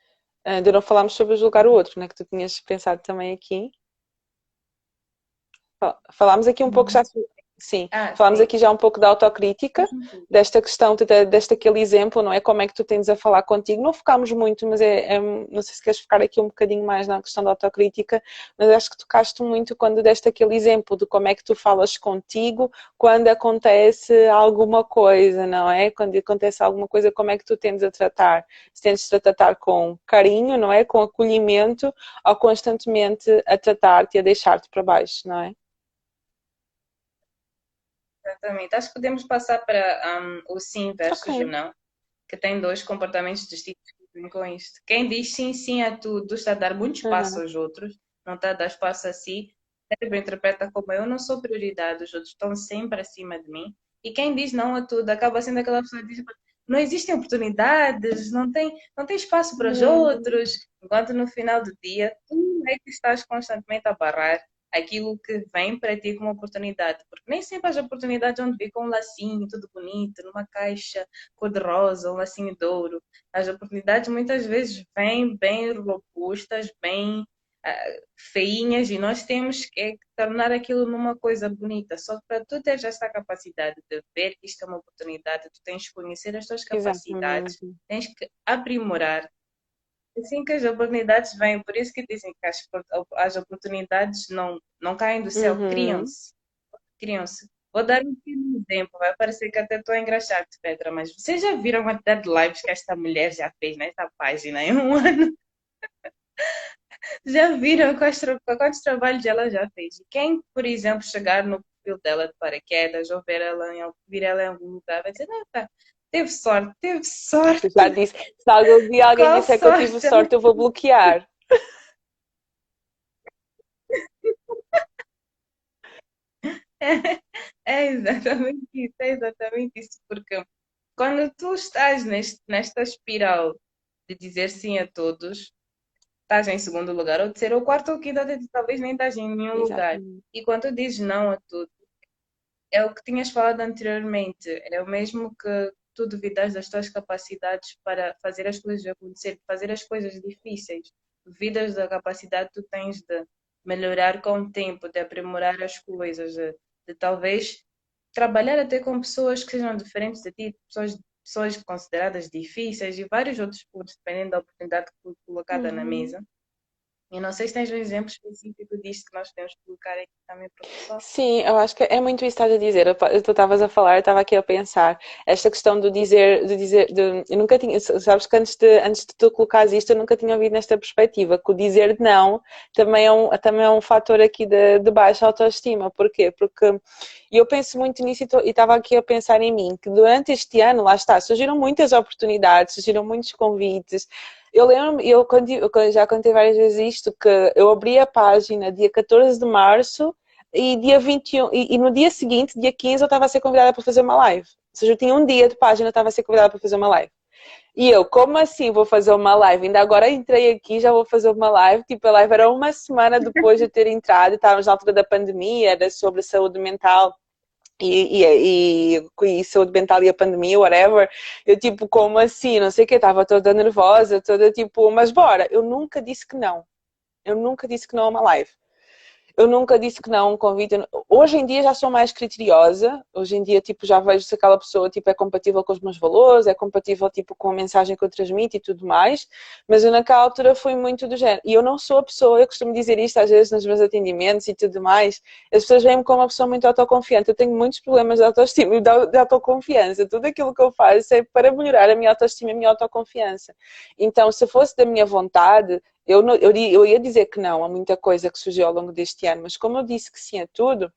Speaker 1: Ainda não falámos sobre julgar o outro, né? Que tu tinhas pensado também aqui. Falámos aqui um pouco já uhum. Sim, ah, falámos sim. aqui já um pouco da autocrítica, uhum. desta questão, de, deste aquele exemplo, não é? Como é que tu tens a falar contigo? Não focámos muito, mas é, é, não sei se queres focar aqui um bocadinho mais na questão da autocrítica, mas acho que tocaste muito quando deste aquele exemplo de como é que tu falas contigo quando acontece alguma coisa, não é? Quando acontece alguma coisa, como é que tu tendes a tratar? Se tendes a tratar com carinho, não é? Com acolhimento ou constantemente a tratar-te e a deixar-te para baixo, não é?
Speaker 2: Exatamente. Acho que podemos passar para um, o sim versus okay. o não, que tem dois comportamentos distintos com isto. Quem diz sim, sim a tudo, está a dar muito espaço uhum. aos outros, não está a dar espaço a si, cérebro interpreta como eu não sou prioridade, os outros estão sempre acima de mim. E quem diz não a tudo acaba sendo aquela pessoa que diz não existem oportunidades, não tem, não tem espaço para os uhum. outros, enquanto no final do dia tu é que estás constantemente a barrar aquilo que vem para ti como oportunidade. Porque nem sempre as oportunidades vão vir com um lacinho tudo bonito, numa caixa cor-de-rosa, um lacinho de ouro. As oportunidades muitas vezes vêm bem robustas, bem uh, feinhas e nós temos que tornar aquilo numa coisa bonita. Só para tu teres essa capacidade de ver que isto é uma oportunidade, tu tens que conhecer as tuas capacidades, Exatamente. tens que aprimorar Assim que as oportunidades vêm, por isso que dizem que as, as oportunidades não, não caem do céu, uhum. criam-se. Criam-se. Vou dar um exemplo, vai parecer que até estou a engraxar Petra, mas vocês já viram a quantidade de lives que esta mulher já fez nessa página em um ano? já viram quais, quantos trabalhos ela já fez? Quem, por exemplo, chegar no perfil dela de paraquedas ou ver ela em, vir ela em algum lugar, vai dizer, não, tá, Teve sorte, teve sorte.
Speaker 1: Já disse, se algum dia alguém Qual disser sorte? que eu tive sorte, eu vou bloquear.
Speaker 2: É, é exatamente isso, é exatamente isso, porque quando tu estás neste, nesta espiral de dizer sim a todos, estás em segundo lugar, ou terceiro, ou quarto, ou quinto, talvez nem estás em nenhum Exatamente. lugar. E quando tu dizes não a tudo, é o que tinhas falado anteriormente, é o mesmo que tu duvidas das tuas capacidades para fazer as coisas acontecer, fazer as coisas difíceis. Duvidas da capacidade que tu tens de melhorar com o tempo, de aprimorar as coisas, de, de talvez trabalhar até com pessoas que sejam diferentes de ti, pessoas, pessoas consideradas difíceis e vários outros pontos, dependendo da oportunidade colocada uhum. na mesa. Eu não sei se tens um exemplo específico disto que nós podemos colocar aqui também para o pessoal.
Speaker 1: Sim, eu acho que é muito isso que estás a dizer. Tu estavas a falar, eu estava aqui a pensar. Esta questão do dizer, de dizer, de, eu nunca tinha, sabes que antes de, antes de tu colocares isto, eu nunca tinha ouvido nesta perspectiva, que o dizer não também é um, também é um fator aqui de, de baixa autoestima. Porquê? Porque eu penso muito nisso e estava aqui a pensar em mim, que durante este ano, lá está, surgiram muitas oportunidades, surgiram muitos convites, eu lembro, eu, eu já contei várias vezes isto, que eu abri a página dia 14 de março e dia 21, e, e no dia seguinte, dia 15, eu estava a ser convidada para fazer uma live. Ou seja, eu tinha um dia de página, eu estava a ser convidada para fazer uma live. E eu, como assim vou fazer uma live? Ainda agora entrei aqui, já vou fazer uma live. Tipo, a live era uma semana depois de ter entrado, estávamos na altura da pandemia, era sobre saúde mental. E, e, e, e, saúde mental e a pandemia, whatever, eu tipo, como assim? Não sei o que, estava toda nervosa, toda tipo, mas bora, eu nunca disse que não. Eu nunca disse que não a uma live eu nunca disse que não um convite. Hoje em dia já sou mais criteriosa. Hoje em dia, tipo, já vejo se aquela pessoa, tipo, é compatível com os meus valores, é compatível, tipo, com a mensagem que eu transmito e tudo mais. Mas eu naquela altura fui muito do género. E eu não sou a pessoa, eu costumo dizer isto às vezes nos meus atendimentos e tudo mais. As pessoas veem-me como uma pessoa muito autoconfiante. Eu tenho muitos problemas de autoestima e de autoconfiança. Tudo aquilo que eu faço é para melhorar a minha autoestima e a minha autoconfiança. Então, se fosse da minha vontade, eu, eu, eu ia dizer que não a muita coisa que surgiu ao longo deste ano, mas como eu disse que sim a tudo,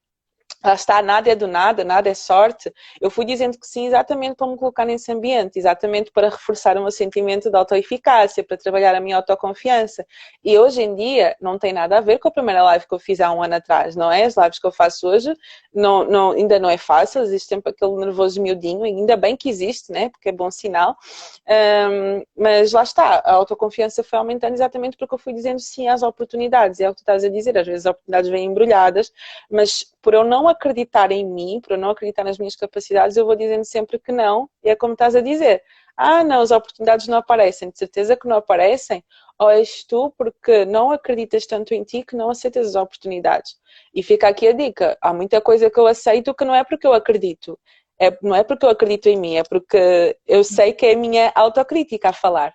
Speaker 1: está, nada é do nada, nada é sorte. Eu fui dizendo que sim exatamente para me colocar nesse ambiente, exatamente para reforçar o meu sentimento de autoeficácia, para trabalhar a minha autoconfiança. E hoje em dia não tem nada a ver com a primeira live que eu fiz há um ano atrás, não é? As lives que eu faço hoje não, não, ainda não é fácil, existe sempre aquele nervoso miudinho, ainda bem que existe, né? Porque é bom sinal. Um, mas lá está, a autoconfiança foi aumentando exatamente porque eu fui dizendo sim às oportunidades. É o que tu estás a dizer, às vezes as oportunidades vêm embrulhadas, mas por eu não acreditar em mim, por eu não acreditar nas minhas capacidades, eu vou dizendo sempre que não, e é como estás a dizer. Ah, não, as oportunidades não aparecem, de certeza que não aparecem, ou és tu porque não acreditas tanto em ti que não aceitas as oportunidades. E fica aqui a dica: há muita coisa que eu aceito que não é porque eu acredito, é, não é porque eu acredito em mim, é porque eu sei que é a minha autocrítica a falar.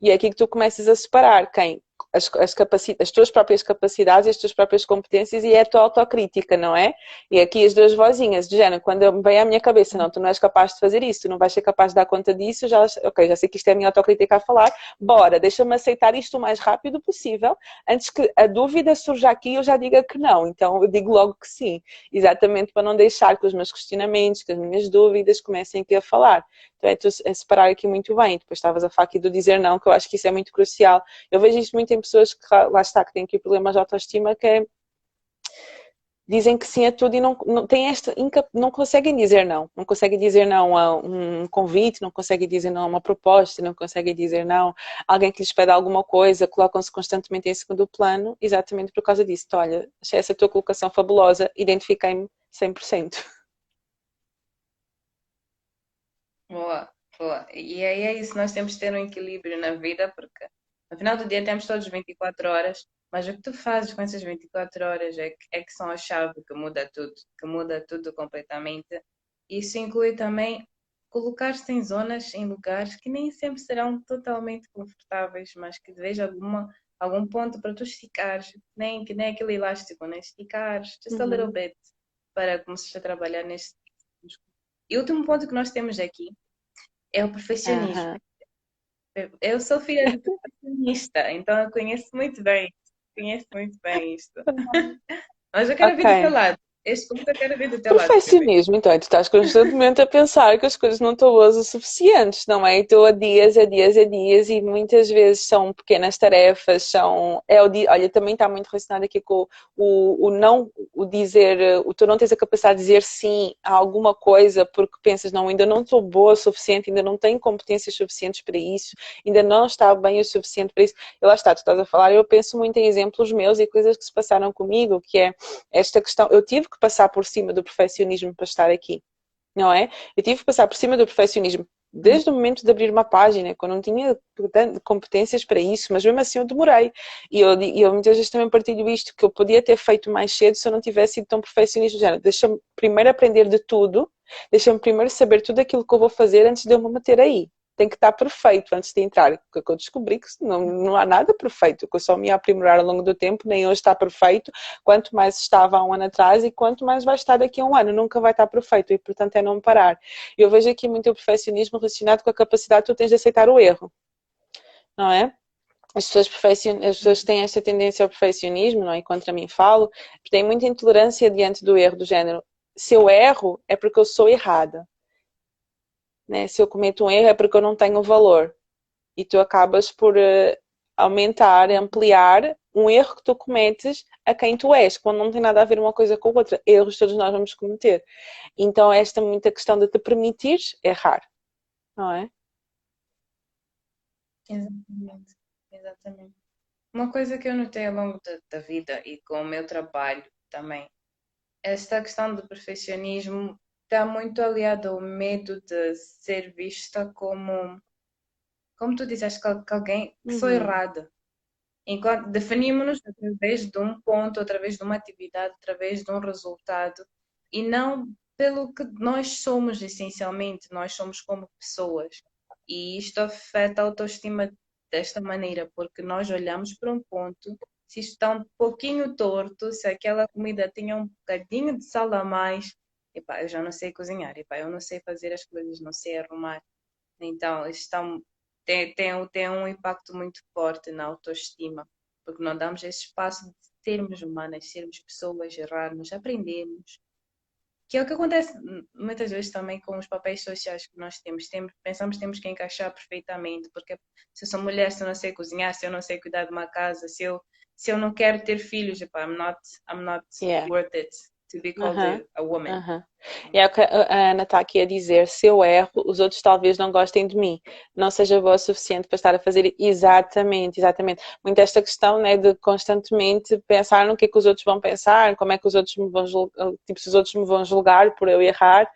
Speaker 1: E é aqui que tu começas a separar quem as, as, as tuas próprias capacidades, as tuas próprias competências e é a tua autocrítica, não é? E aqui as duas vozinhas, de género, quando vem à minha cabeça, não, tu não és capaz de fazer isso, tu não vais ser capaz de dar conta disso, já, ok, já sei que isto é a minha autocrítica a falar, bora, deixa-me aceitar isto o mais rápido possível, antes que a dúvida surja aqui eu já diga que não, então eu digo logo que sim, exatamente para não deixar que os meus questionamentos, que as minhas dúvidas comecem aqui a falar. Então é tu é separar aqui muito bem. Depois estavas a falar aqui do dizer não, que eu acho que isso é muito crucial. Eu vejo isto muito em pessoas que lá está, que têm aqui problemas de autoestima, que é dizem que sim a tudo e não, não tem esta não conseguem dizer não, não conseguem dizer não a um convite, não conseguem dizer não a uma proposta, não conseguem dizer não a alguém que lhes pede alguma coisa, colocam-se constantemente em segundo plano, exatamente por causa disso. Então, olha, achei essa tua colocação fabulosa, identifiquei-me 100%.
Speaker 2: Boa, boa. E aí é isso, nós temos que ter um equilíbrio na vida, porque no final do dia temos todos 24 horas, mas o que tu fazes com essas 24 horas é que, é que são a chave que muda tudo, que muda tudo completamente. Isso inclui também colocar-se em zonas, em lugares que nem sempre serão totalmente confortáveis, mas que veja alguma algum ponto para tu esticares, nem que nem aquele elástico, né? Esticares just uhum. a little bit para começar a trabalhar neste e o último ponto que nós temos aqui é o perfeccionismo. Uhum. Eu sou filha de perfeccionista, então eu conheço muito bem, conheço muito bem isto. Mas eu quero okay. vir do teu lado. Este ponto eu quero ver do teu
Speaker 1: lado. Perfeccionismo, então, tu estás constantemente a pensar que as coisas não estão boas o suficiente, não é? Estou a dias, a dias, a dias e muitas vezes são pequenas tarefas, são. É o dia, olha, também está muito relacionado aqui com o, o não, o dizer, o tu não tens a capacidade de dizer sim a alguma coisa porque pensas, não, ainda não estou boa o suficiente, ainda não tenho competências suficientes para isso, ainda não está bem o suficiente para isso. E lá está, tu estás a falar, eu penso muito em exemplos meus e coisas que se passaram comigo, que é esta questão, eu tive que que passar por cima do perfeccionismo para estar aqui, não é? Eu tive que passar por cima do perfeccionismo desde o momento de abrir uma página, quando não tinha competências para isso, mas mesmo assim eu demorei. E eu, eu muitas vezes também partilho isto, que eu podia ter feito mais cedo se eu não tivesse sido tão perfeccionista. Deixa-me primeiro aprender de tudo, deixa-me primeiro saber tudo aquilo que eu vou fazer antes de eu me meter aí tem que estar perfeito antes de entrar. Porque eu descobri que não, não há nada perfeito, que eu só me aprimorar ao longo do tempo, nem hoje está perfeito, quanto mais estava há um ano atrás e quanto mais vai estar daqui a um ano, nunca vai estar perfeito e portanto é não parar. Eu vejo aqui muito o perfeccionismo relacionado com a capacidade que tu tens de aceitar o erro, não é? As pessoas, as pessoas têm esta tendência ao perfeccionismo, não é? Contra mim falo, têm muita intolerância diante do erro, do género, se eu erro é porque eu sou errada né? Se eu cometo um erro é porque eu não tenho valor. E tu acabas por uh, aumentar, ampliar um erro que tu cometes a quem tu és, quando não tem nada a ver uma coisa com a outra. Erros todos nós vamos cometer. Então, esta muita questão de te permitir errar, não é?
Speaker 2: Exatamente, exatamente. Uma coisa que eu notei ao longo da, da vida e com o meu trabalho também, esta questão do perfeccionismo está muito aliada ao medo de ser vista como, como tu disseste, que, que alguém que sou
Speaker 1: Uhum.
Speaker 2: errada. Enquanto definimos-nos através de um ponto, através de uma atividade, através de um resultado, e não pelo que nós somos essencialmente, nós somos como pessoas. E isto afeta a autoestima desta maneira, porque nós olhamos para um ponto, se está um pouquinho torto, se aquela comida tinha um bocadinho de sal a mais, epá, eu já não sei cozinhar, epá, eu não sei fazer as coisas, não sei arrumar. Então, está um- tem, tem, tem um impacto muito forte na autoestima, porque não damos esse espaço de sermos humanas, sermos pessoas, errarmos, aprendermos. Que é o que acontece muitas vezes também com os papéis sociais que nós temos. temos pensamos que temos que encaixar perfeitamente, porque se eu sou mulher, se eu não sei cozinhar, se eu não sei cuidar de uma casa, se eu, se eu não quero ter filhos, epá, I'm not, I'm not
Speaker 1: Yeah.
Speaker 2: worth it to be called
Speaker 1: Aham.
Speaker 2: a, a woman.
Speaker 1: Aham. E é o que a a Ana está aqui a dizer: se eu erro, os outros talvez não gostem de mim, não seja boa o suficiente para estar a fazer exatamente, exatamente. Muito esta questão, né, de constantemente pensar no que é que os outros vão pensar, como é que os outros me vão julgar, tipo, se os outros me vão julgar por eu errar.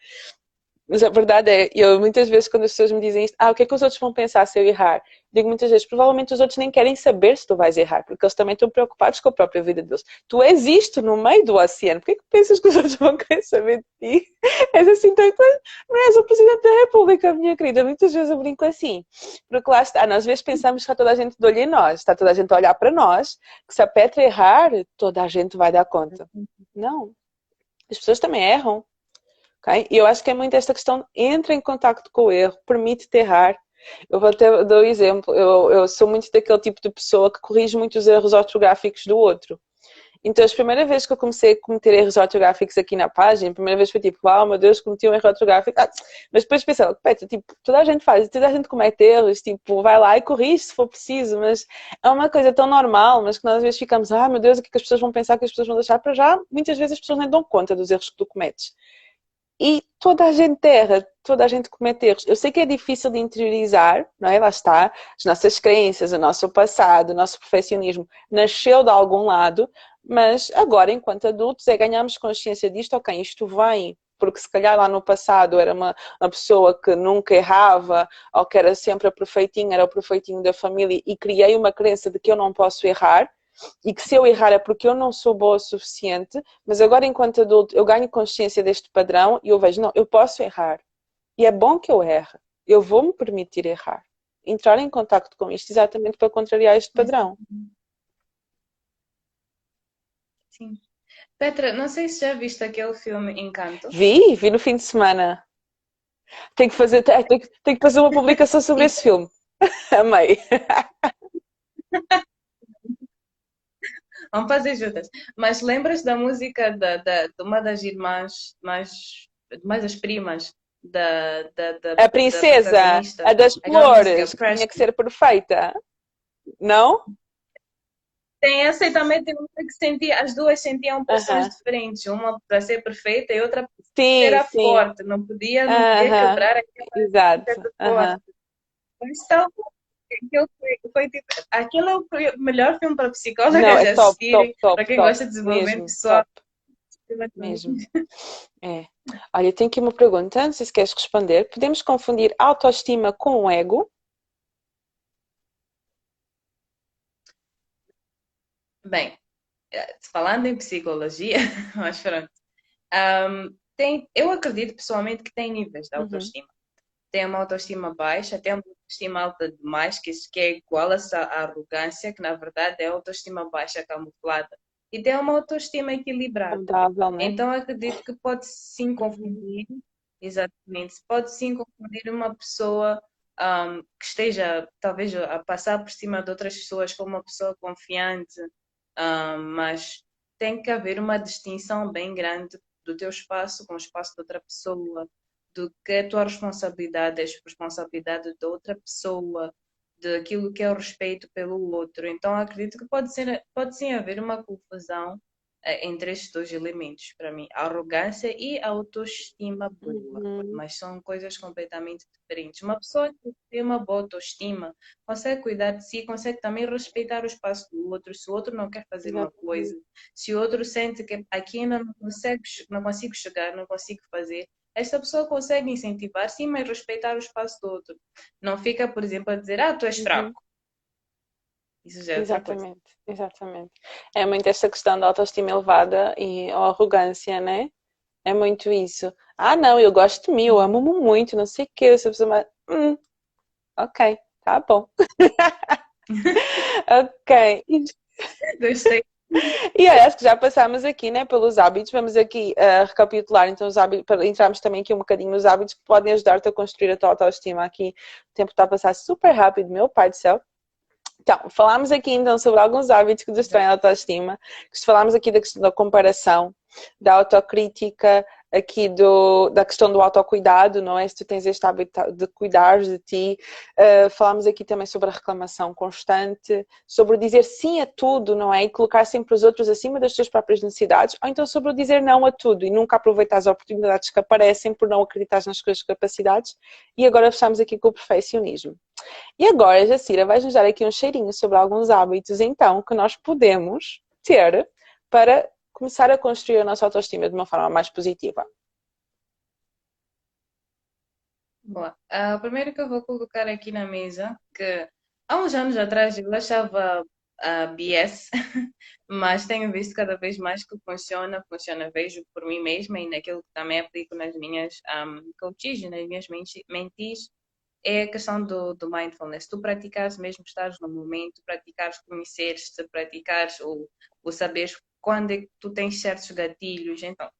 Speaker 1: Mas a verdade é, eu muitas vezes quando as pessoas me dizem isto, ah, o que é que os outros vão pensar se eu errar? Digo muitas vezes, provavelmente os outros nem querem saber se tu vais errar, porque eles também estão preocupados com a própria vida deles. Tu és isto no meio do oceano, porquê que pensas que os outros vão querer saber de ti? És assim, então, então, não és o Presidente da República, minha querida. Muitas vezes eu brinco assim, porque lá está, nós às vezes pensamos que está toda a gente de olho em nós, está toda a gente a olhar para nós, que se a Petra errar, toda a gente vai dar conta. Não. As pessoas também erram. Ok? E eu acho que é muito esta questão, entra em contacto com o erro, permite-te errar. Eu vou até dar um exemplo, eu, eu sou muito daquele tipo de pessoa que corrige muitos erros ortográficos do outro. Então, as primeiras vezes que eu comecei a cometer erros ortográficos aqui na página, a primeira vez foi tipo, uau, meu Deus, cometi um erro ortográfico. Ah, mas depois pensei, Petra, tipo, toda a gente faz, toda a gente comete erros, tipo, vai lá e corrige se for preciso, mas é uma coisa tão normal, mas que nós às vezes ficamos, ah, meu Deus, o que, é que as pessoas vão pensar, o que as pessoas vão deixar para já? Muitas vezes as pessoas nem dão conta dos erros que tu cometes. E toda a gente erra, toda a gente comete erros. Eu sei que é difícil de interiorizar, não é? Lá está, as nossas crenças, o nosso passado, o nosso perfeccionismo nasceu de algum lado, mas agora, enquanto adultos, é ganharmos consciência disto, ok, isto vem, porque se calhar lá no passado era uma, uma pessoa que nunca errava, ou que era sempre a perfeitinha, era o perfeitinho da família, e criei uma crença de que eu não posso errar, e que se eu errar é porque eu não sou boa o suficiente, mas agora enquanto adulto eu ganho consciência deste padrão e eu vejo, não, eu posso errar. E é bom que eu erre. Eu vou me permitir errar. Entrar em contato com isto exatamente para contrariar este padrão.
Speaker 2: Sim. Petra, não sei se já viste aquele filme Encanto.
Speaker 1: Vi, vi no fim de semana. Tenho que fazer, tenho, tenho que fazer uma publicação sobre esse filme. Amei.
Speaker 2: Vamos fazer juntas. Mas lembras da música da, da, de uma das irmãs, mais, mais as primas, da, da, da
Speaker 1: A princesa,
Speaker 2: protagonista?
Speaker 1: a das flores, que tinha que ser perfeita. Não?
Speaker 2: Tem essa e também tem uma que sentia, as duas sentiam pressões
Speaker 1: Aham.
Speaker 2: diferentes, uma para ser perfeita e outra para ser forte, não podia, não podia
Speaker 1: Aham.
Speaker 2: quebrar aquela
Speaker 1: Exato.
Speaker 2: coisa
Speaker 1: Aham.
Speaker 2: forte. Então, aquilo foi, foi tipo, aquilo foi o melhor filme para psicólogas
Speaker 1: Não, é top,
Speaker 2: assistirem,
Speaker 1: top, top,
Speaker 2: para quem
Speaker 1: top.
Speaker 2: gosta de desenvolvimento
Speaker 1: Mesmo,
Speaker 2: pessoal.
Speaker 1: Mesmo. É. Olha, tenho aqui uma pergunta, não sei se queres responder. Podemos confundir autoestima com o ego?
Speaker 2: Bem, eh, falando em psicologia, mas pronto. Ahm, tem, eu acredito pessoalmente que tem níveis de
Speaker 1: Uhum.
Speaker 2: Tem uma autoestima baixa, tem uma autoestima alta demais, que, isso- que é igual a essa arrogância, que na verdade é autoestima baixa camuflada. E tem uma autoestima equilibrada.
Speaker 1: Saudável, né?
Speaker 2: Então acredito que pode sim confundir, exatamente, pode sim confundir uma pessoa ahm, que esteja talvez a passar por cima de outras pessoas como uma pessoa confiante, ahm, mas tem que haver uma distinção bem grande do teu espaço com o espaço de outra pessoa, do que é a tua responsabilidade, é a responsabilidade da outra pessoa, daquilo que é o respeito pelo outro. Então acredito que pode ser, pode sim haver uma confusão eh, entre estes dois elementos para mim, a arrogância e a autoestima boa,
Speaker 1: Uhum.
Speaker 2: mas são coisas completamente diferentes. Uma pessoa que tem uma boa autoestima consegue cuidar de si, consegue também respeitar o espaço do outro. Se o outro não quer fazer uma coisa, se o outro sente que aqui ainda não consegue, não consigo chegar, não consigo fazer, esta pessoa consegue incentivar sim, mas respeitar o espaço do outro. Não fica, por exemplo, a dizer, ah, tu és
Speaker 1: Uhum.
Speaker 2: fraco. Isso já é.
Speaker 1: Exatamente, exatamente. É muito esta questão da autoestima elevada e arrogância, né? É muito isso. Ah, não, eu gosto de mim, eu amo-me muito, não sei o quê. Essa pessoa, mas, hum, ok, tá bom. ok.
Speaker 2: Gostei.
Speaker 1: E acho que já passámos aqui, né, pelos hábitos. Vamos aqui uh, recapitular, então, os hábitos, para entrarmos também aqui um bocadinho nos hábitos que podem ajudar-te a construir a tua autoestima. Aqui o tempo está a passar super rápido, meu pai do céu. Então, falámos aqui então sobre alguns hábitos que destroem a autoestima. Falámos aqui da questão da comparação, da autocrítica, aqui do, da questão do autocuidado, não é? Se tu tens este hábito de cuidar de ti. Uh, falámos aqui também sobre a reclamação constante, sobre dizer sim a tudo, não é? E colocar sempre os outros acima das tuas próprias necessidades, ou então sobre o dizer não a tudo e nunca aproveitar as oportunidades que aparecem por não acreditar nas tuas capacidades. E agora fechamos aqui com o perfeccionismo. E agora, Jacira, vais-nos dar aqui um cheirinho sobre alguns hábitos, então, que nós podemos ter para começar a construir a nossa autoestima de uma forma mais positiva.
Speaker 2: Boa. Uh, o primeiro que eu vou colocar aqui na mesa, que há uns anos atrás eu achava uh, BS, mas tenho visto cada vez mais que funciona, funciona, vejo por mim mesma e naquilo que também aplico nas minhas um, coaches, nas minhas mentis, é a questão do, do mindfulness. Tu praticares mesmo estares no momento, praticares conhecer-te, praticares o, o saber quando é que tu tens certos gatilhos. Então,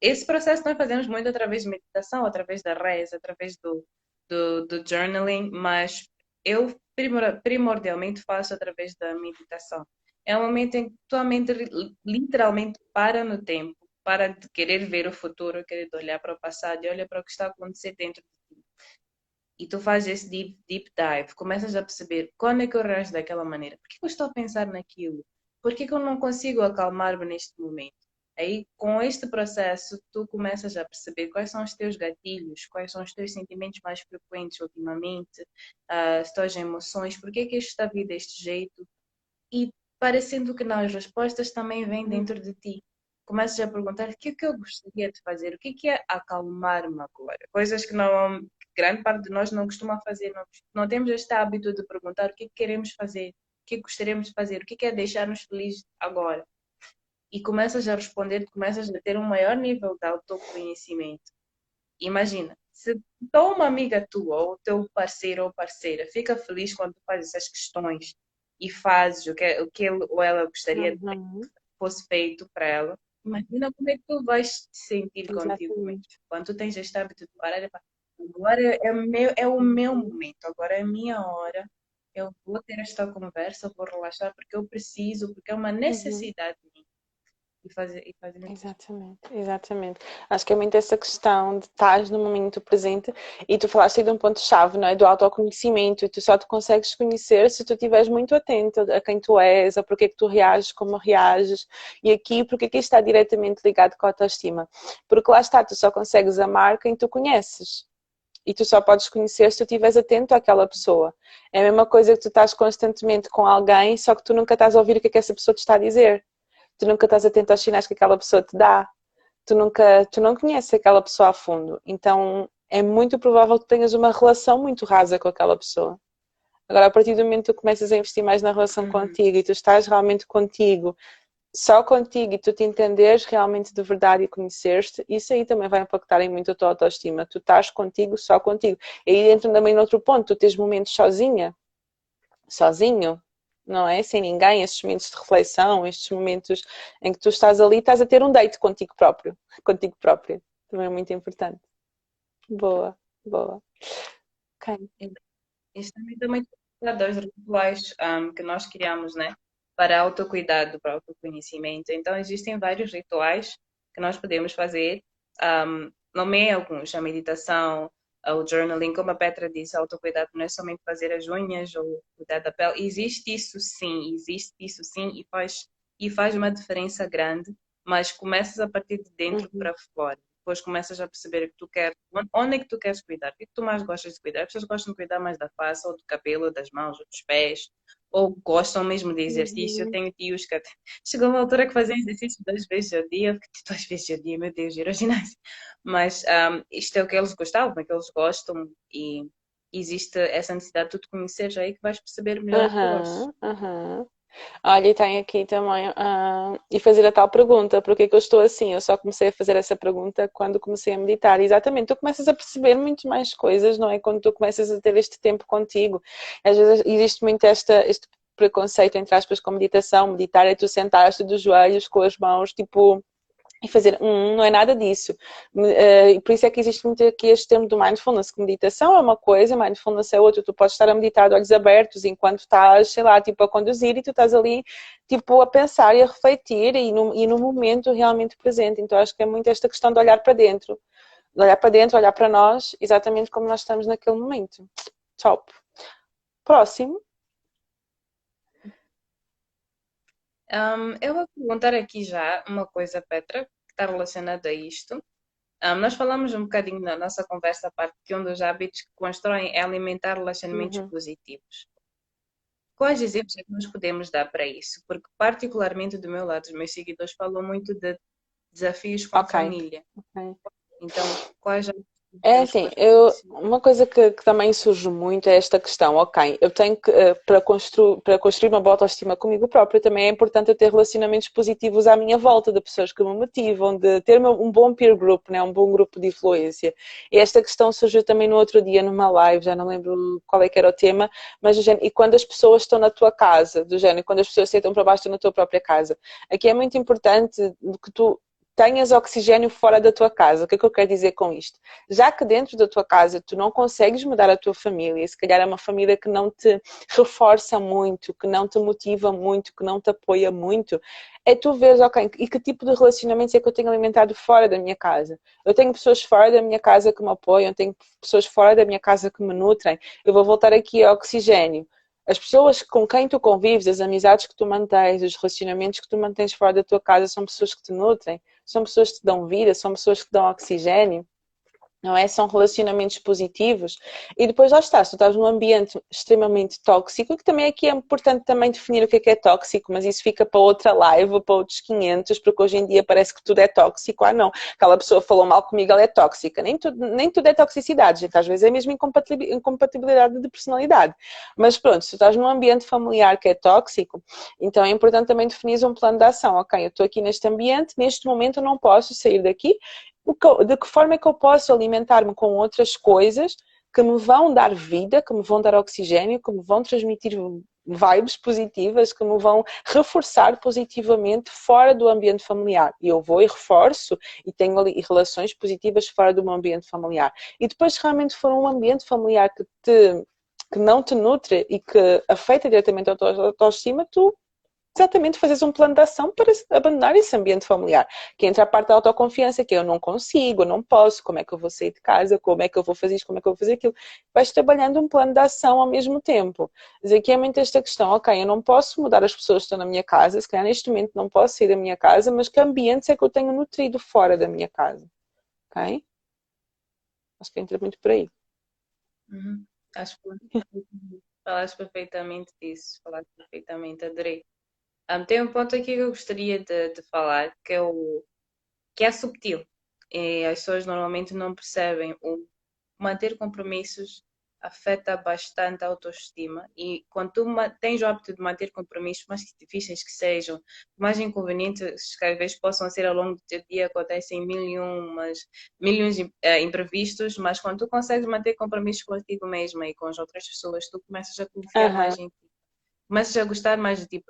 Speaker 2: esse processo nós fazemos muito através de meditação, através da reza, através do, do, do journaling, mas eu primordialmente faço através da meditação. É um momento em que tua mente literalmente para no tempo, para de querer ver o futuro, querer olhar para o passado e olha para o que está a acontecer dentro de ti. E tu fazes esse deep, deep dive, começas a perceber quando é que eu reajo daquela maneira, por que eu estou a pensar naquilo, por que eu não consigo acalmar-me neste momento? Aí, com este processo, tu começas a perceber quais são os teus gatilhos, quais são os teus sentimentos mais frequentes ultimamente, as tuas emoções, por que é que isto está a vir deste jeito? E parecendo que não, as respostas também vêm dentro de ti. Começas a perguntar o que é que eu gostaria de fazer, o que é que é acalmar-me agora? Coisas que não, grande parte de nós não costuma fazer, não, não temos este hábito de perguntar o que é que queremos fazer, que é que gostaríamos de fazer, o que é que é deixar-nos felizes agora e começas a responder, começas a ter um maior nível de autoconhecimento. Imagina, se então uma amiga tua, ou teu parceiro ou parceira, fica feliz quando fazes essas questões e fazes o que, o que ele ou ela gostaria uhum. que fosse feito para ela, imagina como é que tu vais te sentir Exatamente. contigo. Quando tu tens este hábito de parar, agora é, meu, é o meu momento, agora é a minha hora, eu vou ter esta conversa, vou relaxar porque eu preciso, porque é uma necessidade uhum e fazer, e fazer
Speaker 1: Exatamente, exatamente. Acho que é muito essa questão de estar no momento presente e tu falaste aí de um ponto-chave, não é? Do autoconhecimento e tu só te consegues conhecer se tu estiveres muito atento a quem tu és, a porque é que tu reages, como reages e aqui porque é que está diretamente ligado com a autoestima. Porque lá está, tu só consegues amar quem tu conheces. E tu só podes conhecer se tu estiveres atento àquela pessoa. É a mesma coisa que tu estás constantemente com alguém, só que tu nunca estás a ouvir o que é que essa pessoa te está a dizer tu nunca estás atento aos sinais que aquela pessoa te dá, tu nunca, tu não conheces aquela pessoa a fundo, então é muito provável que tenhas uma relação muito rasa com aquela pessoa. Agora, a partir do momento que tu começas a investir mais na relação uhum. contigo e tu estás realmente contigo, só contigo e tu te entenderes realmente de verdade e conheceres-te, isso aí também vai impactar em muito a tua autoestima. Tu estás contigo, só contigo. E aí entra também no outro ponto, tu tens momentos sozinha, sozinho, não é? Sem ninguém, estes momentos de reflexão, estes momentos em que tu estás ali, estás a ter um date contigo próprio, contigo próprio. Também é muito importante. Boa, boa. Ok.
Speaker 2: Isto também também dois rituais um, que nós criamos, né? Para autocuidado, para autoconhecimento. Então, existem vários rituais que nós podemos fazer. Um, nomeei alguns, a meditação, o journaling, como a Petra disse, autocuidado não é somente fazer as unhas ou cuidar da pele. Existe isso sim, existe isso sim e faz e faz uma diferença grande, mas começas a partir de dentro uhum. para fora. Depois começas a perceber que tu queres, onde é que tu queres cuidar, o que, é que tu mais gostas de cuidar. As pessoas gostam de cuidar mais da face, ou do cabelo, ou das mãos, ou dos pés, ou gostam mesmo de exercício. Uhum. Eu tenho tios que chegou uma altura que fazem exercício duas vezes ao dia, porque duas vezes ao dia, meu Deus, ir ao ginásio. Mas um, isto é o que eles gostavam, é que eles gostam e existe essa necessidade de tu conheceres aí que vais perceber melhor
Speaker 1: uhum, uhum. Olha, e tem aqui também, uh, e fazer a tal pergunta, por que eu estou assim? Eu só comecei a fazer essa pergunta quando comecei a meditar. Exatamente, tu começas a perceber muito mais coisas, não é? Quando tu começas a ter este tempo contigo. Às vezes existe muito esta, este preconceito, entre aspas, com meditação. Meditar é tu sentar-te dos joelhos com as mãos, tipo, e fazer, hum, não é nada disso. Uh, por isso é que existe muito aqui este termo do mindfulness, que meditação é uma coisa, mindfulness é outra. Tu podes estar a meditar de olhos abertos enquanto estás, sei lá, tipo a conduzir e tu estás ali, tipo, a pensar e a refletir e no, e no momento realmente presente. Então acho que é muito esta questão de olhar para dentro. De olhar para dentro, olhar para nós, exatamente como nós estamos naquele momento. Top. Próximo.
Speaker 2: Um, eu vou perguntar aqui já uma coisa, Petra, que está relacionada a isto. Um, nós falamos um bocadinho na nossa conversa a parte que um dos hábitos que constroem é alimentar relacionamentos uhum. positivos. Quais exemplos é que nós podemos dar para isso? Porque, particularmente do meu lado, os meus seguidores falam muito de desafios com okay. a família. Okay. Então, quais
Speaker 1: é assim, eu, uma coisa que, que, também surge muito é esta questão, ok, eu tenho que, uh, para, constru, para construir uma boa autoestima comigo próprio, também é importante eu ter relacionamentos positivos à minha volta, de pessoas que me motivam, de ter um bom peer group, né, um bom grupo de influência. E esta questão surgiu também no outro dia numa live, já não lembro qual é que era o tema, mas e quando as pessoas estão na tua casa, do género, quando as pessoas sentam para baixo na tua própria casa. Aqui é muito importante que tu tenhas oxigênio fora da tua casa. O que é que eu quero dizer com isto? Já que dentro da tua casa tu não consegues mudar a tua família, se calhar é uma família que não te reforça muito, que não te motiva muito, que não te apoia muito, é tu veres, ok, e que tipo de relacionamentos é que eu tenho alimentado fora da minha casa? Eu tenho pessoas fora da minha casa que me apoiam, tenho pessoas fora da minha casa que me nutrem, eu vou voltar aqui ao oxigênio as pessoas com quem tu convives, as amizades que tu mantens, os relacionamentos que tu mantens fora da tua casa são pessoas que te nutrem, são pessoas que te dão vida, são pessoas que te dão oxigênio não é? São relacionamentos positivos. E depois lá está, se tu estás num ambiente extremamente tóxico, que também aqui é importante também definir o que é que é tóxico, mas isso fica para outra live, para outros 500, porque hoje em dia parece que tudo é tóxico. Ah, não, aquela pessoa falou mal comigo, ela é tóxica. Nem tudo, nem tudo é toxicidade, gente. Às vezes é mesmo incompatibilidade de personalidade. Mas pronto, se tu estás num ambiente familiar que é tóxico, então é importante também definir um plano de ação. Ok, eu estou aqui neste ambiente, neste momento eu não posso sair daqui, de que forma é que eu posso alimentar-me com outras coisas que me vão dar vida, que me vão dar oxigênio, que me vão transmitir vibes positivas, que me vão reforçar positivamente fora do ambiente familiar. E eu vou e reforço e tenho ali relações positivas fora do meu ambiente familiar. E depois, se realmente for um ambiente familiar que te que não te nutre e que afeta diretamente a tua autoestima, tu exatamente fazeres um plano de ação para abandonar esse ambiente familiar. Que entra a parte da autoconfiança, que eu não consigo, eu não posso, como é que eu vou sair de casa, como é que eu vou fazer isto, como é que eu vou fazer aquilo. Vais trabalhando um plano de ação ao mesmo tempo. Dizer que é muito esta questão, ok, eu não posso mudar as pessoas que estão na minha casa, se calhar neste momento não posso sair da minha casa, mas que ambientes é que eu tenho nutrido fora da minha casa? Ok? Acho que entra muito por aí.
Speaker 2: Uhum. Acho que falaste perfeitamente disso, falaste perfeitamente, adorei. Um, tem um ponto aqui que eu gostaria de, de falar, que é o que é subtil. E as pessoas normalmente não percebem o manter compromissos afeta bastante a autoestima e quando tu tens o hábito de manter compromissos, mais difíceis que sejam, mais inconvenientes que às vezes possam ser ao longo do teu dia, acontecem mil e umas, milhões de uh, imprevistos, mas quando tu consegues manter compromissos contigo mesma e com as outras pessoas, tu começas a confiar uhum. mais em ti, começas a gostar mais de ti,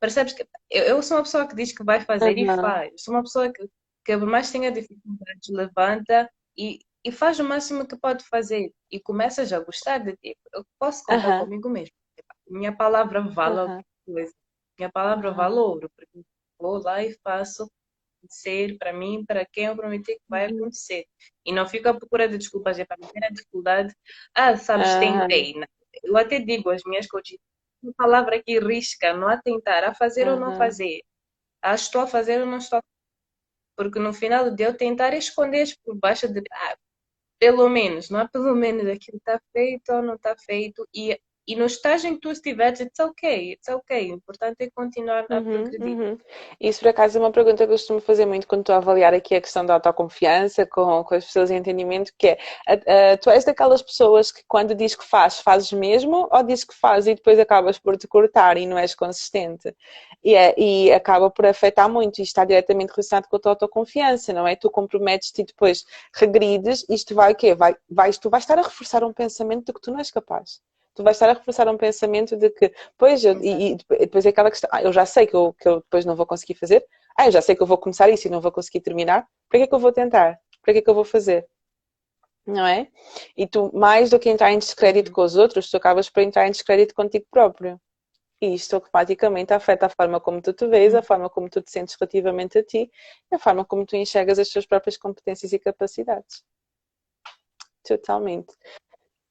Speaker 2: Percebes que eu, eu sou uma pessoa que diz que vai fazer uhum. e faz. Sou uma pessoa que, que por mais tenha dificuldades, levanta e, e faz o máximo que pode fazer. E começas a gostar de ti. Eu posso contar uhum. comigo mesmo. Minha palavra vale uhum. coisa. Minha palavra vale ouro. Porque vou lá e faço ser para mim, para quem eu prometi que vai uhum. acontecer. E não fico à procura de desculpas. É para a dificuldade. Ah, sabes, tentei. Eu até digo às minhas coaches, uma palavra que risca, não a tentar, a fazer uhum. ou não fazer. ah, estou a fazer ou não estou a fazer. Porque no final do dia eu tentar esconder por baixo de. Ah, pelo menos, não é pelo menos aquilo está feito ou não está feito. E e no estágio em que tu estiveres, it's ok, it's ok. O importante é continuar a uhum, progredir. Uhum.
Speaker 1: Isso, por acaso, é uma pergunta que eu costumo fazer muito quando estou a avaliar aqui a questão da autoconfiança com, com as pessoas em entendimento, que é, tu és daquelas pessoas que quando diz que faz, fazes mesmo, ou diz que faz e depois acabas por te cortar e não és consistente? E, é, e acaba por afetar muito, e está diretamente relacionado com a tua autoconfiança, não é? Tu comprometes-te e depois regrides, isto vai o quê? Vai, vais, tu vais estar a reforçar um pensamento de que tu não és capaz tu vais estar a reforçar um pensamento de que, pois, eu, e, e, depois é aquela questão, ah, eu já sei que eu, que eu depois não vou conseguir fazer, ah, eu já sei que eu vou começar isso e não vou conseguir terminar, para que é que eu vou tentar? Para que é que eu vou fazer? Não é? E tu, mais do que entrar em descrédito com os outros, tu acabas por entrar em descrédito contigo próprio. E isto automaticamente afeta a forma como tu te vês, a forma como tu te sentes relativamente a ti e a forma como tu enxergas as tuas próprias competências e capacidades. Totalmente.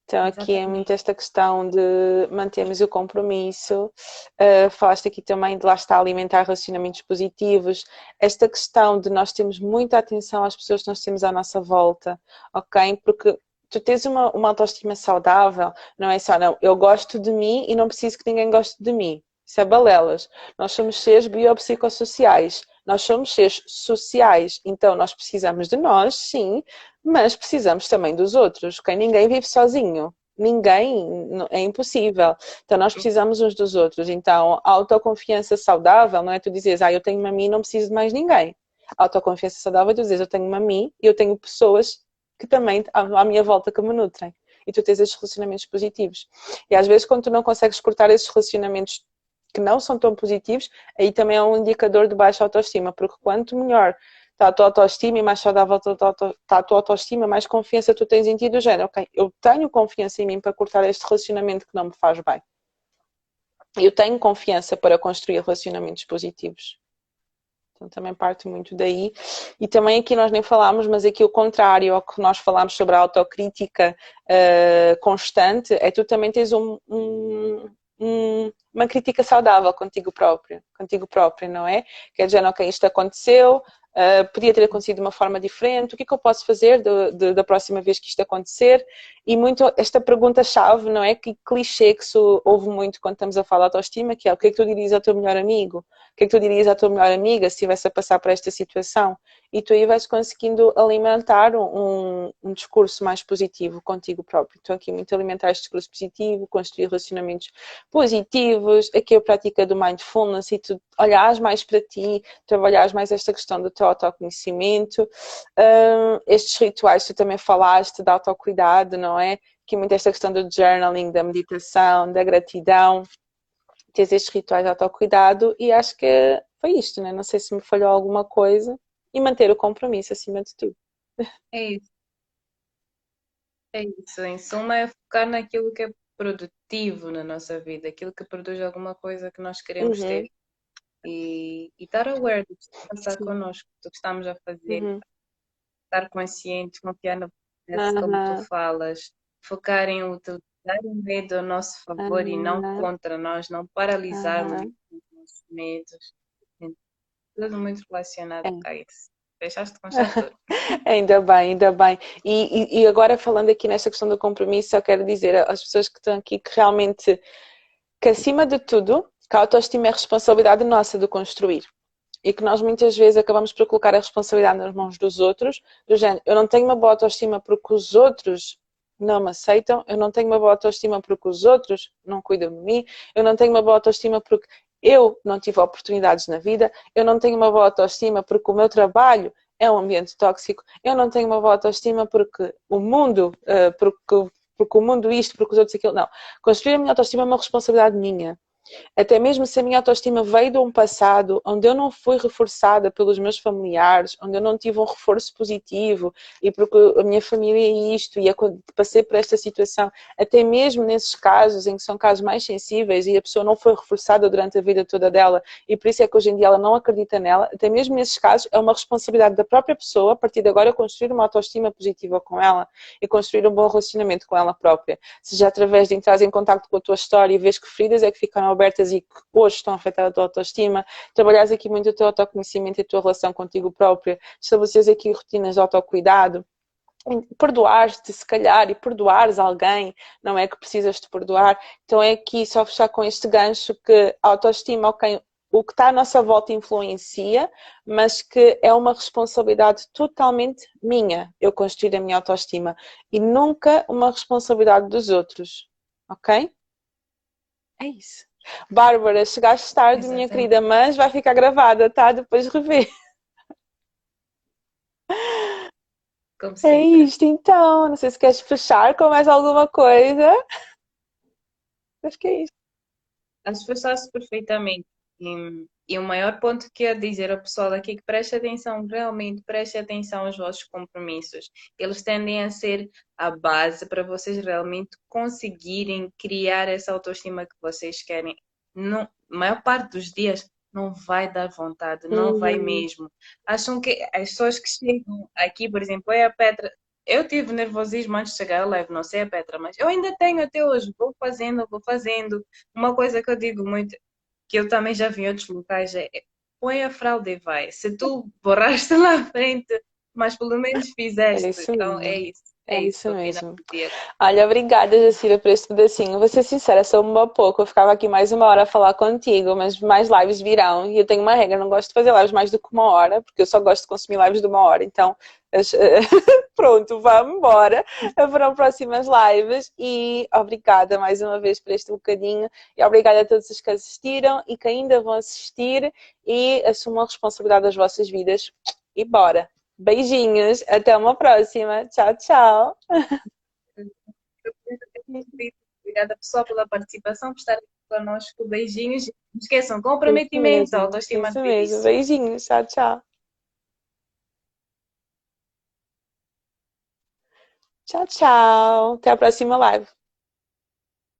Speaker 1: Então aqui é muito esta questão de mantermos o compromisso, uh, falaste aqui também de lá estar a alimentar relacionamentos positivos, esta questão de nós termos muita atenção às pessoas que nós temos à nossa volta, ok? Porque tu tens uma, uma autoestima saudável, não é só, não, eu gosto de mim e não preciso que ninguém goste de mim. Isso é balelas. Nós somos seres biopsicossociais. Nós somos seres sociais. Então, nós precisamos de nós, sim, mas precisamos também dos outros. Okay? Ninguém vive sozinho. Ninguém, é impossível. Então, nós precisamos uns dos outros. Então, autoconfiança saudável não é tu dizes, ah, eu tenho-me a mim não preciso de mais ninguém. Autoconfiança saudável é tu dizes, eu tenho-me a mim e eu tenho pessoas que também à minha volta que me nutrem. E tu tens esses relacionamentos positivos. E às vezes, quando tu não consegues cortar esses relacionamentos que não são tão positivos, aí também é um indicador de baixa autoestima, porque quanto melhor está a tua autoestima e mais saudável está a tua autoestima, mais confiança tu tens em ti do género, ok, eu tenho confiança em mim para cortar este relacionamento que não me faz bem. Eu tenho confiança para construir relacionamentos positivos. Então também parte muito daí. E também aqui nós nem falámos, mas aqui o contrário ao que nós falámos sobre a autocrítica uh, constante, é tu também tens um, um, um, uma crítica saudável contigo próprio, contigo próprio, não é? Quer dizer, ok, isto aconteceu, Uh, podia ter acontecido de uma forma diferente, o que é que eu posso fazer de, da próxima vez que isto acontecer? E muito esta pergunta-chave, não é? Que clichê que se ouve muito quando estamos a falar de autoestima, que é o que é que tu dirias ao teu melhor amigo? O que é que tu dirias à tua melhor amiga se estivesse a passar por esta situação? E tu aí vais conseguindo alimentar um, um discurso mais positivo contigo próprio. Então aqui muito alimentar este discurso positivo, construir relacionamentos positivos, aqui a prática do mindfulness e tu olhares mais para ti, trabalhares mais esta questão do teu autoconhecimento. Um, estes rituais, tu também falaste de autocuidado, não é? Que muito esta questão do journaling, da meditação, da gratidão. Tens estes rituais de autocuidado e acho que foi isto, né? Não sei se me falhou alguma coisa. E manter o compromisso acima de tudo.
Speaker 2: É isso. É isso. Em suma, é focar naquilo que é produtivo na nossa vida, aquilo que produz alguma coisa que nós queremos uhum. ter e, e estar aware do que está a passar connosco, do que estamos a fazer, uhum. estar consciente, confiar no processo, uhum. como tu falas, focar em utilizar o medo a nosso favor e não contra nós, não paralisarmos os nossos medos. Tudo muito relacionado é. a isso. Deixaste com
Speaker 1: Ainda bem, ainda bem. E, e, e, agora falando aqui nesta questão do compromisso, eu quero dizer às pessoas que estão aqui que realmente, que acima de tudo, que a autoestima é responsabilidade nossa de construir. E que nós muitas vezes acabamos por colocar a responsabilidade nas mãos dos outros, do género, eu não tenho uma boa autoestima porque os outros não me aceitam, eu não tenho uma boa autoestima porque os outros não cuidam de mim, eu não tenho uma boa autoestima porque eu não tive oportunidades na vida, eu não tenho uma boa autoestima porque o meu trabalho é um ambiente tóxico, eu não tenho uma boa autoestima porque o mundo, eh, porque, porque o mundo isto, porque os outros aquilo, não. Construir a minha autoestima é uma responsabilidade minha. Até mesmo se a minha autoestima veio de um passado onde eu não fui reforçada pelos meus familiares, onde eu não tive um reforço positivo e porque a minha família é isto e passei por esta situação, até mesmo nesses casos em que são casos mais sensíveis e a pessoa não foi reforçada durante a vida toda dela e por isso é que hoje em dia ela não acredita nela, até mesmo nesses casos é uma responsabilidade da própria pessoa a partir de agora construir uma autoestima positiva com ela e construir um bom relacionamento com ela própria, seja através de entrar em contato com a tua história e vês que feridas é que ficaram abertas e que hoje estão a afetar a tua autoestima, trabalhares aqui muito o teu autoconhecimento e a tua relação contigo própria, estabeleceres aqui rotinas de autocuidado, perdoar-te, se calhar, e perdoares alguém, não é que precisas de perdoar. Então é aqui só fechar com este gancho que a autoestima, ok, o que está à nossa volta influencia, mas que é uma responsabilidade totalmente minha, eu construir a minha autoestima, e nunca uma responsabilidade dos outros, ok? É isso. Bárbara, chegaste tarde, Exatamente. minha querida, mas vai ficar gravada, tá? Depois rever. Como É isto então. Não sei se queres fechar com mais alguma coisa. Acho que é isto.
Speaker 2: Acho que fechaste perfeitamente. E, e, o maior ponto que eu dizer ao pessoal aqui é que preste atenção, realmente preste atenção aos vossos compromissos. Eles tendem a ser a base para vocês realmente conseguirem criar essa autoestima que vocês querem. A maior parte dos dias não vai dar vontade, não uhum. vai mesmo. Acham que as pessoas que chegam aqui, por exemplo, é a Petra. Eu tive nervosismo antes de chegar ao live, não sei a Petra, mas eu ainda tenho até hoje, vou fazendo, vou fazendo. Uma coisa que eu digo muito, que eu também já vi em outros locais, é põe a fralda e vai. Se tu borraste lá à frente, mas pelo menos fizeste, é então é isso.
Speaker 1: É, isso mesmo. Olha, obrigada, Jacira, por este pedacinho. Vou ser sincera, sou uma pouco. Eu ficava aqui mais uma hora a falar contigo, mas mais lives virão. E eu tenho uma regra, não gosto de fazer lives mais do que uma hora, porque eu só gosto de consumir lives de uma hora. Então, pronto, vamos embora. Haverão próximas lives. E obrigada mais uma vez por este bocadinho. E obrigada a todos os que assistiram e que ainda vão assistir. E assumam a responsabilidade das vossas vidas. E bora! Beijinhos, até uma próxima. Tchau, tchau.
Speaker 2: Obrigada, pessoal, pela participação, por estarem conosco. Beijinhos. Não esqueçam, comprometimento, autoestima.
Speaker 1: Isso mesmo. Beijinhos. Tchau, tchau. Tchau, tchau. Até a próxima live.